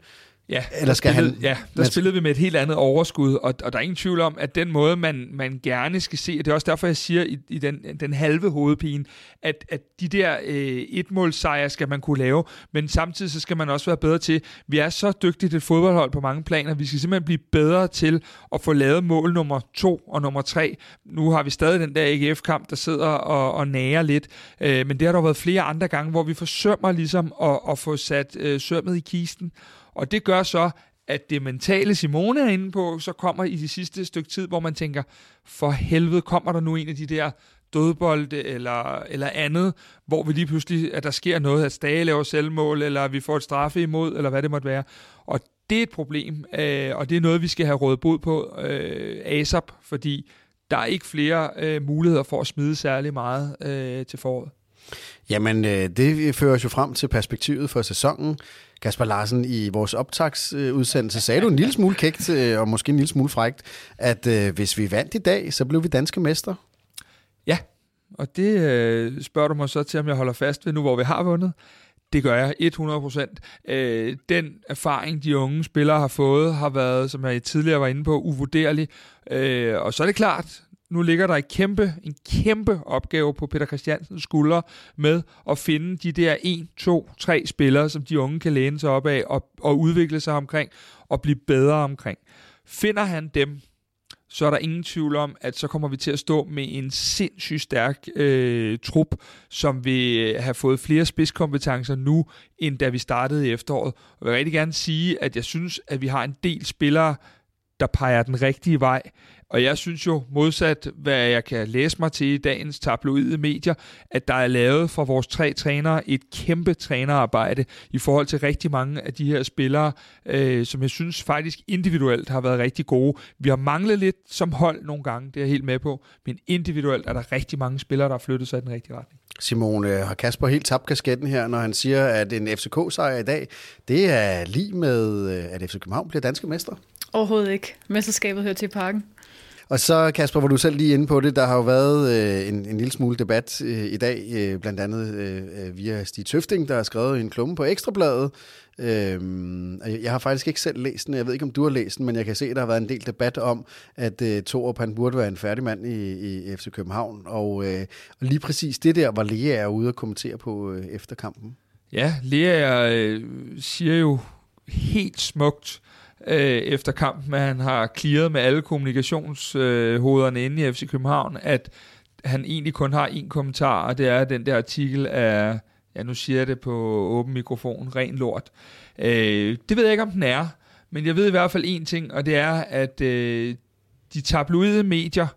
Ja, Eller skal der spillede, han, ja, der spillede vi med et helt andet overskud, og, og der er ingen tvivl om, at den måde, man, man gerne skal se, og det er også derfor, jeg siger i, i den, den halve hovedpine, at, at de der øh, etmålsejre skal man kunne lave, men samtidig så skal man også være bedre til, vi er så dygtigt et fodboldhold på mange planer, vi skal simpelthen blive bedre til at få lavet mål nummer to og nummer tre. Nu har vi stadig den der AGF-kamp, der sidder og, og nager lidt, øh, men det har der været flere andre gange, hvor vi forsømmer ligesom at, at få sat øh, sømmet i kisten, og det gør så, at det mentale Simone er inde på, så kommer i de sidste stykke tid, hvor man tænker, for helvede, kommer der nu en af de der dødbolde eller, eller andet, hvor vi lige pludselig, at der sker noget, at Stage laver selvmål, eller vi får et straffe imod, eller hvad det måtte være. Og det er et problem, øh, og det er noget, vi skal have rådet bod på øh, ASAP, fordi der er ikke flere øh, muligheder for at smide særlig meget øh, til foråret. Jamen, øh, det fører os jo frem til perspektivet for sæsonen. Kasper Larsen, i vores optagsudsendelse sagde du en lille smule kægt, øh, og måske en lille smule frægt, at øh, hvis vi vandt i dag, så blev vi danske mester. Ja, og det øh, spørger du mig så til, om jeg holder fast ved nu, hvor vi har vundet. Det gør jeg 100%. Øh, den erfaring, de unge spillere har fået, har været, som jeg tidligere var inde på, uvurderlig. Øh, og så er det klart, nu ligger der en kæmpe, en kæmpe opgave på Peter Christiansens skuldre med at finde de der 1, 2, 3 spillere, som de unge kan læne sig op af og, og udvikle sig omkring og blive bedre omkring. Finder han dem, så er der ingen tvivl om, at så kommer vi til at stå med en sindssygt stærk øh, trup, som vil øh, have fået flere spidskompetencer nu, end da vi startede i efteråret. Og jeg vil rigtig gerne sige, at jeg synes, at vi har en del spillere, der peger den rigtige vej. Og jeg synes jo, modsat hvad jeg kan læse mig til i dagens tabloide medier, at der er lavet fra vores tre trænere et kæmpe trænerarbejde i forhold til rigtig mange af de her spillere, øh, som jeg synes faktisk individuelt har været rigtig gode. Vi har manglet lidt som hold nogle gange, det er jeg helt med på, men individuelt er der rigtig mange spillere, der har flyttet sig i den rigtige retning. Simone, øh, har Kasper helt tabt kasketten her, når han siger, at en FCK-sejr i dag, det er lige med, øh, at FC København bliver danske mester? Overhovedet ikke. Mesterskabet hører til parken. Og så, Kasper, var du selv lige inde på det, der har jo været øh, en, en lille smule debat øh, i dag, øh, blandt andet øh, øh via Stig Tøfting, der har skrevet en klumme på Ekstrabladet. Øh, jeg har faktisk ikke selv læst den, jeg ved ikke, om du har læst den, men jeg kan se, at der har været en del debat om, at øh, Torup, han burde være en færdig mand i, i FC København. Og, øh, og lige præcis det der, var Lea er ude og kommentere på øh, efter kampen. Ja, Lea øh, siger jo helt smukt, øh, Øh, efter kampen, at han har clearet med alle kommunikationshoderne øh, inde i FC København, at han egentlig kun har en kommentar, og det er den der artikel af, ja nu siger jeg det på åben mikrofon, ren lort. Øh, det ved jeg ikke, om den er, men jeg ved i hvert fald en ting, og det er, at øh, de tabloide medier,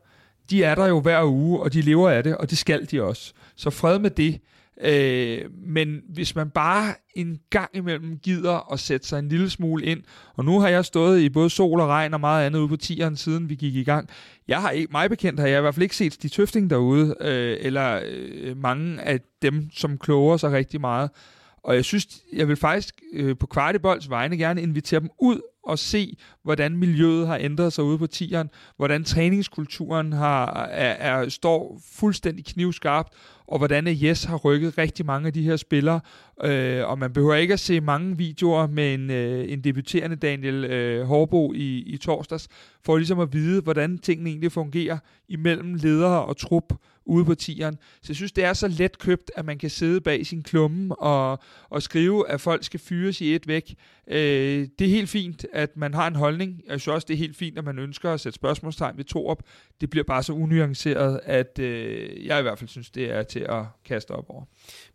de er der jo hver uge, og de lever af det, og det skal de også. Så fred med det. Øh, men hvis man bare en gang imellem gider at sætte sig en lille smule ind, og nu har jeg stået i både sol og regn og meget andet ude på tieren, siden vi gik i gang. Jeg har ikke, mig bekendt har jeg i hvert fald ikke set de tøfting derude, øh, eller øh, mange af dem, som kloger sig rigtig meget. Og jeg synes, jeg vil faktisk øh, på Kvartibolds vegne gerne invitere dem ud og se, hvordan miljøet har ændret sig ude på tieren, hvordan træningskulturen har, er, er, står fuldstændig knivskarpt, og hvordan Yes har rykket rigtig mange af de her spillere. Øh, og man behøver ikke at se mange videoer med en, øh, en debuterende Daniel øh, Hårbo i, i torsdags, for ligesom at vide, hvordan tingene egentlig fungerer imellem ledere og trup ude på tieren. Så jeg synes, det er så let købt, at man kan sidde bag sin klumme og, og skrive, at folk skal fyres i et væk. Øh, det er helt fint, at man har en holdning. Jeg synes også, det er helt fint, at man ønsker at sætte spørgsmålstegn ved op. Det bliver bare så unuanceret, at øh, jeg i hvert fald synes, det er til at kaste op over.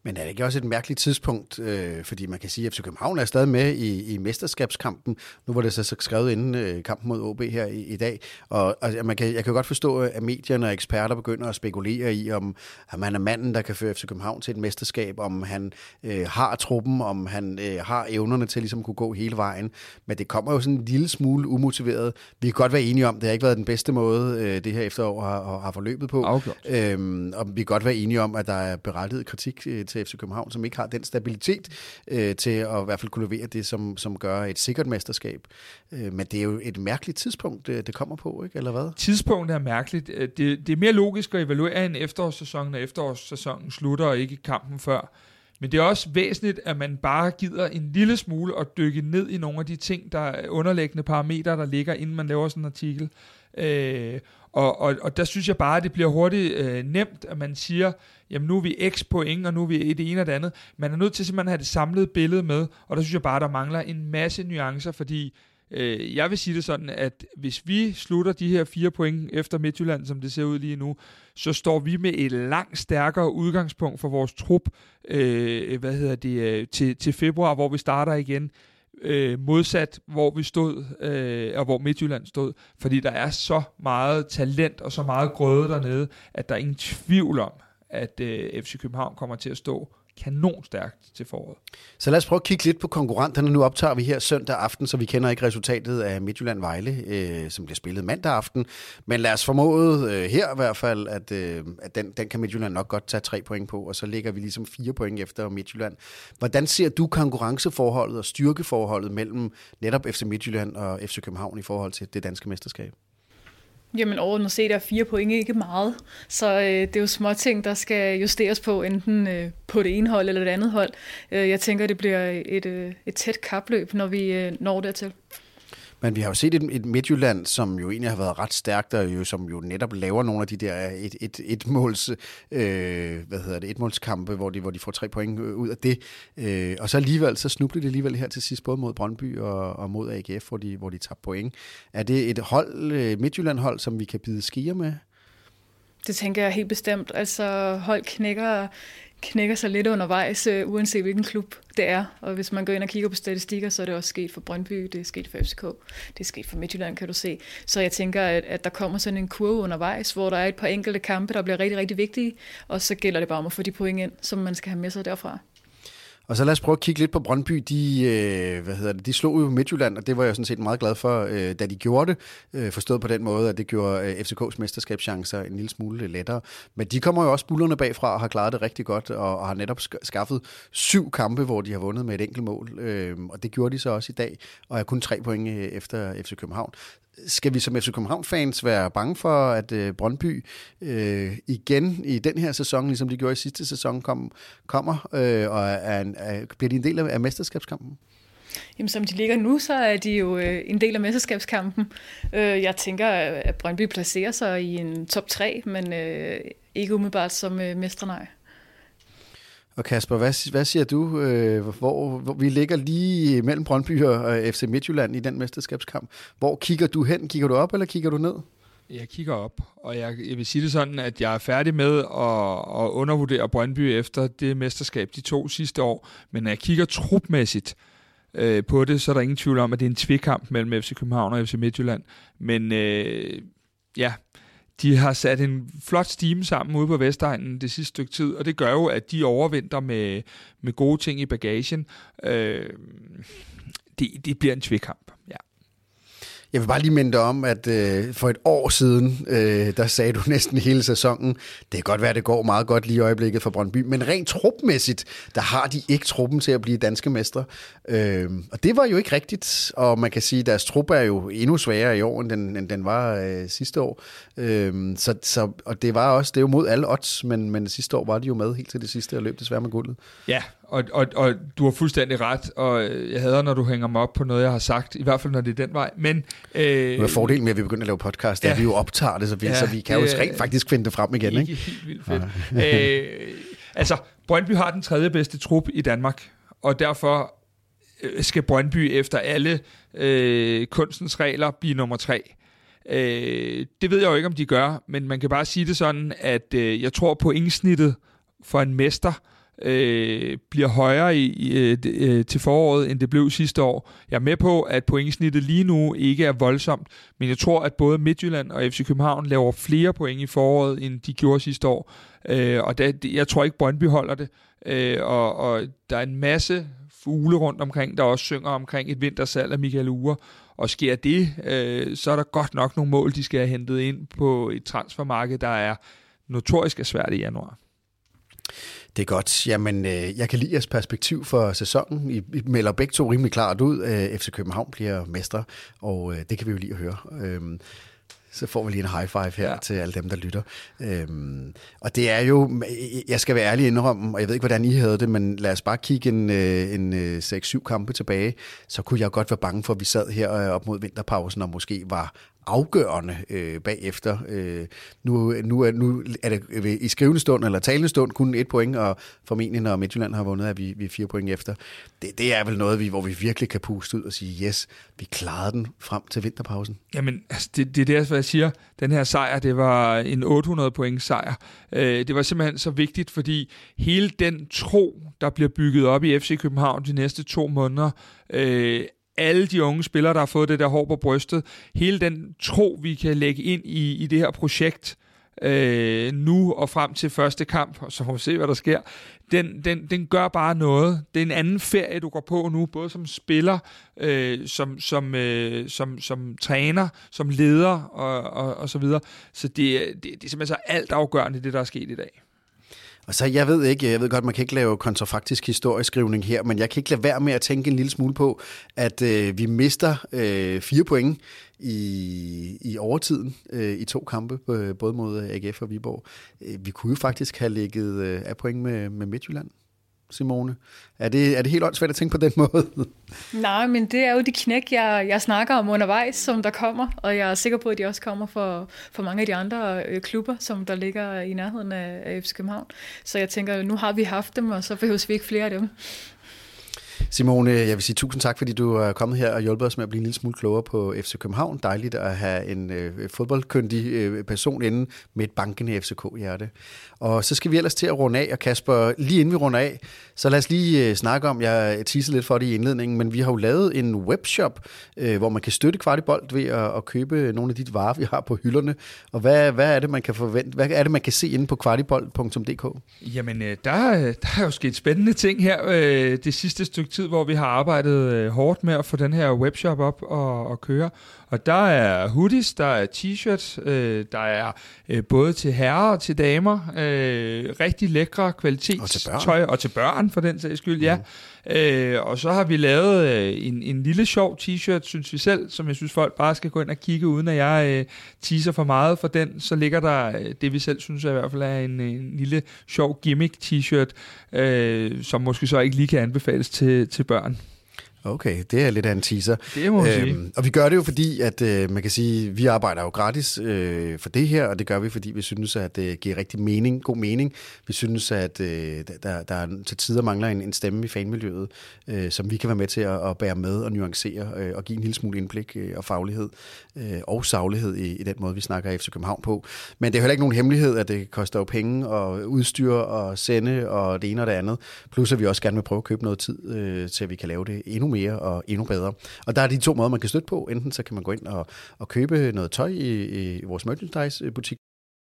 Men er det ikke også et mærkeligt tidspunkt, øh, fordi man kan sige, at FC København er stadig med i, i mesterskabskampen. Nu var det så skrevet inden øh, kampen mod OB her i, i dag. Og, og man kan, jeg kan godt forstå, at medierne og eksperter begynder at spekulere i, om, om han er manden, der kan føre FC København til et mesterskab, om han øh, har truppen, om han øh, har evnerne til ligesom at kunne gå hele vejen. Men det kommer jo sådan en lille smule umotiveret. Vi kan godt være enige om, det har ikke været den bedste måde, øh, det her efterår har, har forløbet på. Øhm, og vi kan godt være enige om, at der er berettiget kritik øh, til FC København, som ikke har den stabilitet øh, til at i hvert fald kunne levere det, som, som gør et sikkert mesterskab. Øh, men det er jo et mærkeligt tidspunkt, det, det kommer på, ikke? eller hvad? Tidspunktet er mærkeligt. Øh, det, det er mere logisk at evaluere en efterårssæsonen, og efterårssæsonen slutter, og ikke kampen før. Men det er også væsentligt, at man bare gider en lille smule at dykke ned i nogle af de ting, der er underliggende parametre, der ligger, inden man laver sådan en artikel. Øh, og, og, og der synes jeg bare, at det bliver hurtigt øh, nemt, at man siger, jamen nu er vi x point, og nu er vi det ene og det andet. Man er nødt til simpelthen at have det samlede billede med, og der synes jeg bare, der mangler en masse nuancer, fordi øh, jeg vil sige det sådan, at hvis vi slutter de her fire point efter Midtjylland, som det ser ud lige nu, så står vi med et langt stærkere udgangspunkt for vores trup, øh, hvad hedder det, øh, til, til februar, hvor vi starter igen øh, modsat, hvor vi stod, øh, og hvor Midtjylland stod, fordi der er så meget talent og så meget grøde dernede, at der er ingen tvivl om, at øh, FC København kommer til at stå kanonstærkt til foråret. Så lad os prøve at kigge lidt på konkurrenterne. Nu optager vi her søndag aften, så vi kender ikke resultatet af Midtjylland-Vejle, øh, som bliver spillet mandag aften. Men lad os formode øh, her i hvert fald, at, øh, at den, den kan Midtjylland nok godt tage tre point på, og så ligger vi ligesom fire point efter Midtjylland. Hvordan ser du konkurrenceforholdet og styrkeforholdet mellem netop FC Midtjylland og FC København i forhold til det danske mesterskab? Jamen overordnet set er fire point ikke meget, så øh, det er jo små ting, der skal justeres på, enten øh, på det ene hold eller det andet hold. Øh, jeg tænker, det bliver et, øh, et tæt kapløb, når vi øh, når dertil. Men vi har jo set et, et Midtjylland, som jo egentlig har været ret stærkt, og jo, som jo netop laver nogle af de der et, et, et måls, øh, hvad hedder det, et målskampe, hvor de, hvor de får tre point øh, ud af det. Øh, og så alligevel, så snubler de alligevel her til sidst, både mod Brøndby og, og mod AGF, hvor de, hvor de tager point. Er det et hold, øh, Midtjylland-hold, som vi kan bide skier med? Det tænker jeg helt bestemt. Altså hold knækker knækker sig lidt undervejs, øh, uanset hvilken klub det er. Og hvis man går ind og kigger på statistikker, så er det også sket for Brøndby, det er sket for FCK, det er sket for Midtjylland, kan du se. Så jeg tænker, at, at der kommer sådan en kurve undervejs, hvor der er et par enkelte kampe, der bliver rigtig, rigtig vigtige, og så gælder det bare om at få de point ind, som man skal have med sig derfra. Og så lad os prøve at kigge lidt på Brøndby. De, øh, hvad hedder det, de slog jo Midtjylland, og det var jeg sådan set meget glad for, øh, da de gjorde det. Øh, forstået på den måde, at det gjorde øh, FCK's mesterskabschancer en lille smule lettere. Men de kommer jo også bullerne bagfra og har klaret det rigtig godt, og, og har netop skaffet syv kampe, hvor de har vundet med et enkelt mål. Øh, og det gjorde de så også i dag, og er kun tre point øh, efter FC København skal vi som FC København-fans være bange for, at øh, Brøndby øh, igen i den her sæson, ligesom de gjorde i sidste sæson, kom, kommer øh, og er, er, bliver de en del af, af mesterskabskampen? Jamen, som de ligger nu, så er de jo øh, en del af mesterskabskampen. Øh, jeg tænker, at Brøndby placerer sig i en top 3, men øh, ikke umiddelbart som øh, mestre, nej. Og Kasper, hvad, hvad siger du? Øh, hvor, hvor vi ligger lige mellem Brøndby og FC Midtjylland i den mesterskabskamp. Hvor kigger du hen? Kigger du op, eller kigger du ned? Jeg kigger op, og jeg, jeg vil sige det sådan, at jeg er færdig med at, at undervurdere Brøndby efter det mesterskab de to sidste år. Men når jeg kigger trupmæssigt øh, på det, så er der ingen tvivl om, at det er en tvikamp mellem FC København og FC Midtjylland. Men øh, ja, de har sat en flot stime sammen ude på Vestegnen det sidste stykke tid, og det gør jo, at de overvinder med, med gode ting i bagagen. Øh, det, det bliver en tvikkamp. Jeg vil bare lige minde dig om, at øh, for et år siden, øh, der sagde du næsten hele sæsonen, det kan godt være, det går meget godt lige i øjeblikket for Brøndby, men rent trupmæssigt, der har de ikke truppen til at blive danske mestre. Øh, og det var jo ikke rigtigt, og man kan sige, at deres trup er jo endnu sværere i år, end den, end den var øh, sidste år. Øh, så, så, og det var også, det er jo mod alle odds, men, men sidste år var de jo med helt til det sidste og løb desværre med guldet. Ja, og, og, og du har fuldstændig ret, og jeg hader, når du hænger mig op på noget, jeg har sagt, i hvert fald når det er den vej. Men, øh, nu er fordelen med, at vi begynder at lave podcast, ja, at vi jo optager det, så vi, ja, så vi kan jo rent faktisk finde det frem igen. Ikke, ikke helt vildt fedt. Ja. øh, altså, Brøndby har den tredje bedste trup i Danmark, og derfor øh, skal Brøndby efter alle øh, kunstens regler blive nummer tre. Øh, det ved jeg jo ikke, om de gør, men man kan bare sige det sådan, at øh, jeg tror på indsnittet for en mester øh, bliver højere i, i, øh, øh, til foråret, end det blev sidste år. Jeg er med på, at pointsnittet lige nu ikke er voldsomt, men jeg tror, at både Midtjylland og FC København laver flere point i foråret, end de gjorde sidste år. Øh, og det, jeg tror ikke, Brøndby holder det. Øh, og, og der er en masse fugle rundt omkring, der også synger omkring et vintersalg af Michael Ure. Og sker det, øh, så er der godt nok nogle mål, de skal have hentet ind på et transfermarked, der er notorisk er svært i januar. Det er godt. Jamen, øh, jeg kan lide jeres perspektiv for sæsonen. I, I melder begge to rimelig klart ud. Øh, FC København bliver mestre, og øh, det kan vi jo lige at høre. Øh, så får vi lige en high five her ja. til alle dem, der lytter. Øhm, og det er jo, jeg skal være ærlig indrømme, og jeg ved ikke, hvordan I havde det, men lad os bare kigge en, øh, en 6-7 øh, kampe tilbage, så kunne jeg godt være bange for, at vi sad her op mod vinterpausen og måske var afgørende øh, bagefter. Øh, nu, nu, er, nu er det øh, i skrivende stund eller talende stund kun et point, og formentlig når Midtjylland har vundet, er vi, vi er fire point efter. Det, det er vel noget, vi, hvor vi virkelig kan puste ud og sige, yes, vi klarede den frem til vinterpausen. Jamen, altså, det, det er det, altså, jeg siger. Den her sejr, det var en 800 point sejr. Øh, det var simpelthen så vigtigt, fordi hele den tro, der bliver bygget op i FC København de næste to måneder, øh, alle de unge spillere, der har fået det der hår på brystet, hele den tro, vi kan lægge ind i, i det her projekt, øh, nu og frem til første kamp, og så får vi se, hvad der sker, den, den, den gør bare noget. Det er en anden ferie, du går på nu, både som spiller, øh, som, som, øh, som, som træner, som leder og, og, og så videre. Så det, det, det er simpelthen så alt afgørende, det der er sket i dag. Og så, jeg ved ikke, jeg ved godt, man kan ikke lave kontrafaktisk historieskrivning her, men jeg kan ikke lade være med at tænke en lille smule på, at øh, vi mister øh, fire point i, i overtiden øh, i to kampe, øh, både mod AGF og Viborg. Øh, vi kunne jo faktisk have ligget øh, af point med, med Midtjylland. Simone? Er det, er det helt åndssvagt at tænke på den (laughs) måde? Nej, men det er jo de knæk, jeg, jeg snakker om undervejs, som der kommer, og jeg er sikker på, at de også kommer for, for mange af de andre øh, klubber, som der ligger i nærheden af, af FC København. Så jeg tænker, nu har vi haft dem, og så behøver vi ikke flere af dem. Simone, jeg vil sige tusind tak, fordi du er kommet her og hjulpet os med at blive en lille smule klogere på FC København. Dejligt at have en øh, fodboldkyndig øh, person inde med et bankende FCK-hjerte. Og så skal vi ellers til at runde af, og Kasper, lige inden vi runder af, så lad os lige øh, snakke om, jeg teaser lidt for det i indledningen, men vi har jo lavet en webshop, øh, hvor man kan støtte Kvartibolt ved at, at købe nogle af de varer, vi har på hylderne. Og hvad, hvad er det, man kan forvente? Hvad er det, man kan se inde på kvartibolt.dk? Jamen, øh, der, der er jo sket spændende ting her øh, det sidste stykke tid, hvor vi har arbejdet øh, hårdt med at få den her webshop op og, og køre. Og der er hoodies, der er t-shirts, øh, der er øh, både til herrer og til damer. Øh, rigtig lækre kvalitetstøj, og, og til børn for den sags skyld, ja. Øh, og så har vi lavet øh, en, en lille sjov t-shirt, synes vi selv, som jeg synes folk bare skal gå ind og kigge, uden at jeg øh, teaser for meget for den. Så ligger der øh, det, vi selv synes er i hvert fald er en, øh, en lille sjov gimmick t-shirt, øh, som måske så ikke lige kan anbefales til, til børn. Okay, det er lidt af en teaser. Det må øhm, sige. Og vi gør det jo fordi, at øh, man kan sige, vi arbejder jo gratis øh, for det her, og det gør vi, fordi vi synes, at det giver rigtig mening, god mening. Vi synes, at øh, der, der til tider mangler en, en stemme i fanmiljøet, øh, som vi kan være med til at, at bære med og nuancere øh, og give en lille smule indblik øh, og faglighed øh, og saglighed i, i den måde, vi snakker FC København på. Men det er heller ikke nogen hemmelighed, at det koster jo penge og udstyr og sende og det ene og det andet. Plus at vi også gerne vil prøve at købe noget tid øh, til, at vi kan lave det endnu mere og endnu bedre. Og der er de to måder, man kan støtte på. Enten så kan man gå ind og, og købe noget tøj i, i vores merchandise-butik,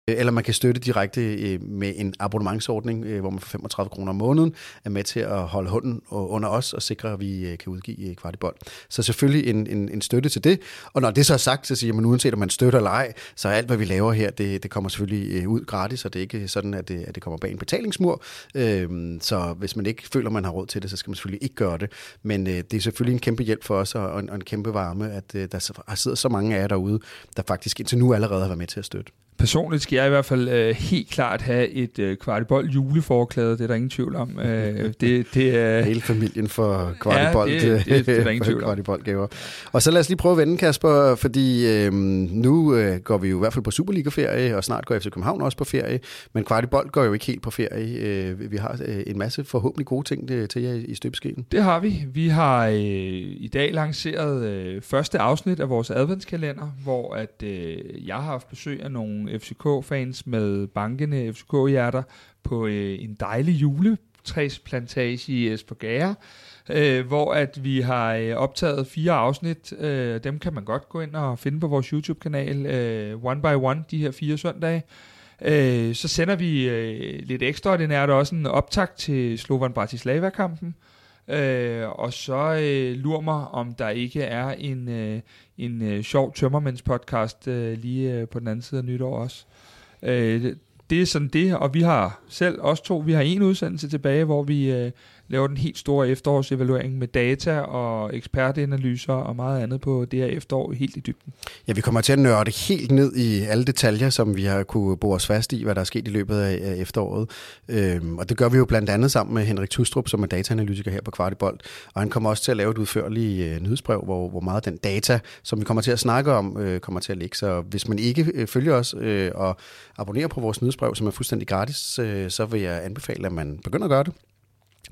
Øh, eller man kan støtte direkte øh, med en abonnementsordning, øh, hvor man for 35 kroner om måneden er med til at holde hånden under os og sikre, at vi kan udgive kvartibold. Så selvfølgelig en, en, en støtte til det. Og når det så er sagt, så siger man, uanset om man støtter eller ej, så er alt, hvad vi laver her, det, det kommer selvfølgelig ud gratis, og det er ikke sådan, at det, at det kommer bag en betalingsmur. Øhm, så hvis man ikke føler, man har råd til det, så skal man selvfølgelig ikke gøre det. Men det er selvfølgelig en kæmpe hjælp for os, og en, og en kæmpe varme, at der sidder så mange af jer derude, der faktisk indtil nu allerede har været med til at støtte. Personligt skal jeg i hvert fald øh, helt klart have et øh, kvartibold juleforklæde, det er der ingen tvivl om. Øh, (laughs) det, det er, Hele familien for kvartibold, ja, det, det, det er der (laughs) ingen tvivl om. gaver. Og så lad os lige prøve at vende, Kasper, fordi øh, nu øh, går vi jo i hvert fald på Superliga-ferie, og snart går FC København også på ferie, men kvartibold går jo ikke helt på ferie. Øh, vi har øh, en masse forhåbentlig gode ting øh, til jer i støbeskeen. Det har vi. Vi har øh, i dag lanceret øh, første afsnit af vores adventskalender, hvor at øh, jeg har haft besøg af nogle FCK-fans med bankende FCK-hjerter på øh, en dejlig juletræsplantage i Esbjerg, øh, hvor at vi har øh, optaget fire afsnit. Øh, dem kan man godt gå ind og finde på vores YouTube-kanal, øh, one by one, de her fire søndage. Øh, så sender vi øh, lidt ekstraordinært også en optag til Slovan Bratislava-kampen. Øh, Øh, og så øh, lur mig, om der ikke er en, øh, en øh, sjov tømmermænds podcast øh, lige øh, på den anden side af nytår også. Øh, det er sådan det, og vi har selv, os to, vi har en udsendelse tilbage, hvor vi øh, laver den helt store efterårsevaluering med data og ekspertanalyser og meget andet på det her efterår helt i dybden. Ja, vi kommer til at nørde helt ned i alle detaljer, som vi har kunne bo os fast i, hvad der er sket i løbet af efteråret. Øhm, og det gør vi jo blandt andet sammen med Henrik Tustrup, som er dataanalytiker her på Kvartibolt. Og han kommer også til at lave et udførligt øh, nyhedsbrev, hvor, hvor meget den data, som vi kommer til at snakke om, øh, kommer til at ligge. Så hvis man ikke øh, følger os øh, og abonnerer på vores nyhedsbrev, som er fuldstændig gratis, øh, så vil jeg anbefale, at man begynder at gøre det.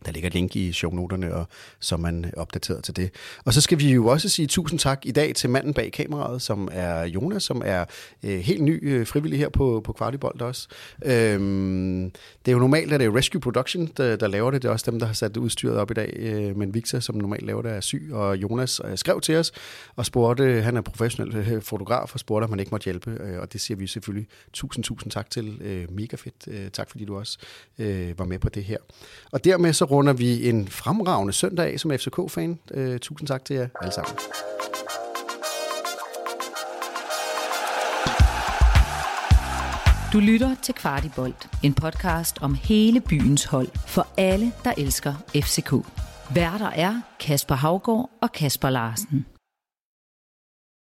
Der ligger et link i shownoterne, og så er man opdateret til det. Og så skal vi jo også sige tusind tak i dag til manden bag kameraet, som er Jonas, som er øh, helt ny øh, frivillig her på, på Kvartibold også. Øhm, det er jo normalt, at det er Rescue Production, der, der laver det. Det er også dem, der har sat udstyret op i dag. Øh, men Victor, som normalt laver det, er syg, og Jonas øh, skrev til os og spurgte, han er professionel øh, fotograf, og spurgte, om han ikke måtte hjælpe. Øh, og det siger vi selvfølgelig tusind, tusind tak til. Øh, mega fedt. Øh, tak fordi du også øh, var med på det her. Og dermed så runder vi en fremragende søndag som FCK-fan. Øh, tusind tak til jer alle sammen. Du lytter til Kvartibolt, en podcast om hele byens hold for alle, der elsker FCK. Værter er Kasper Havgård og Kasper Larsen.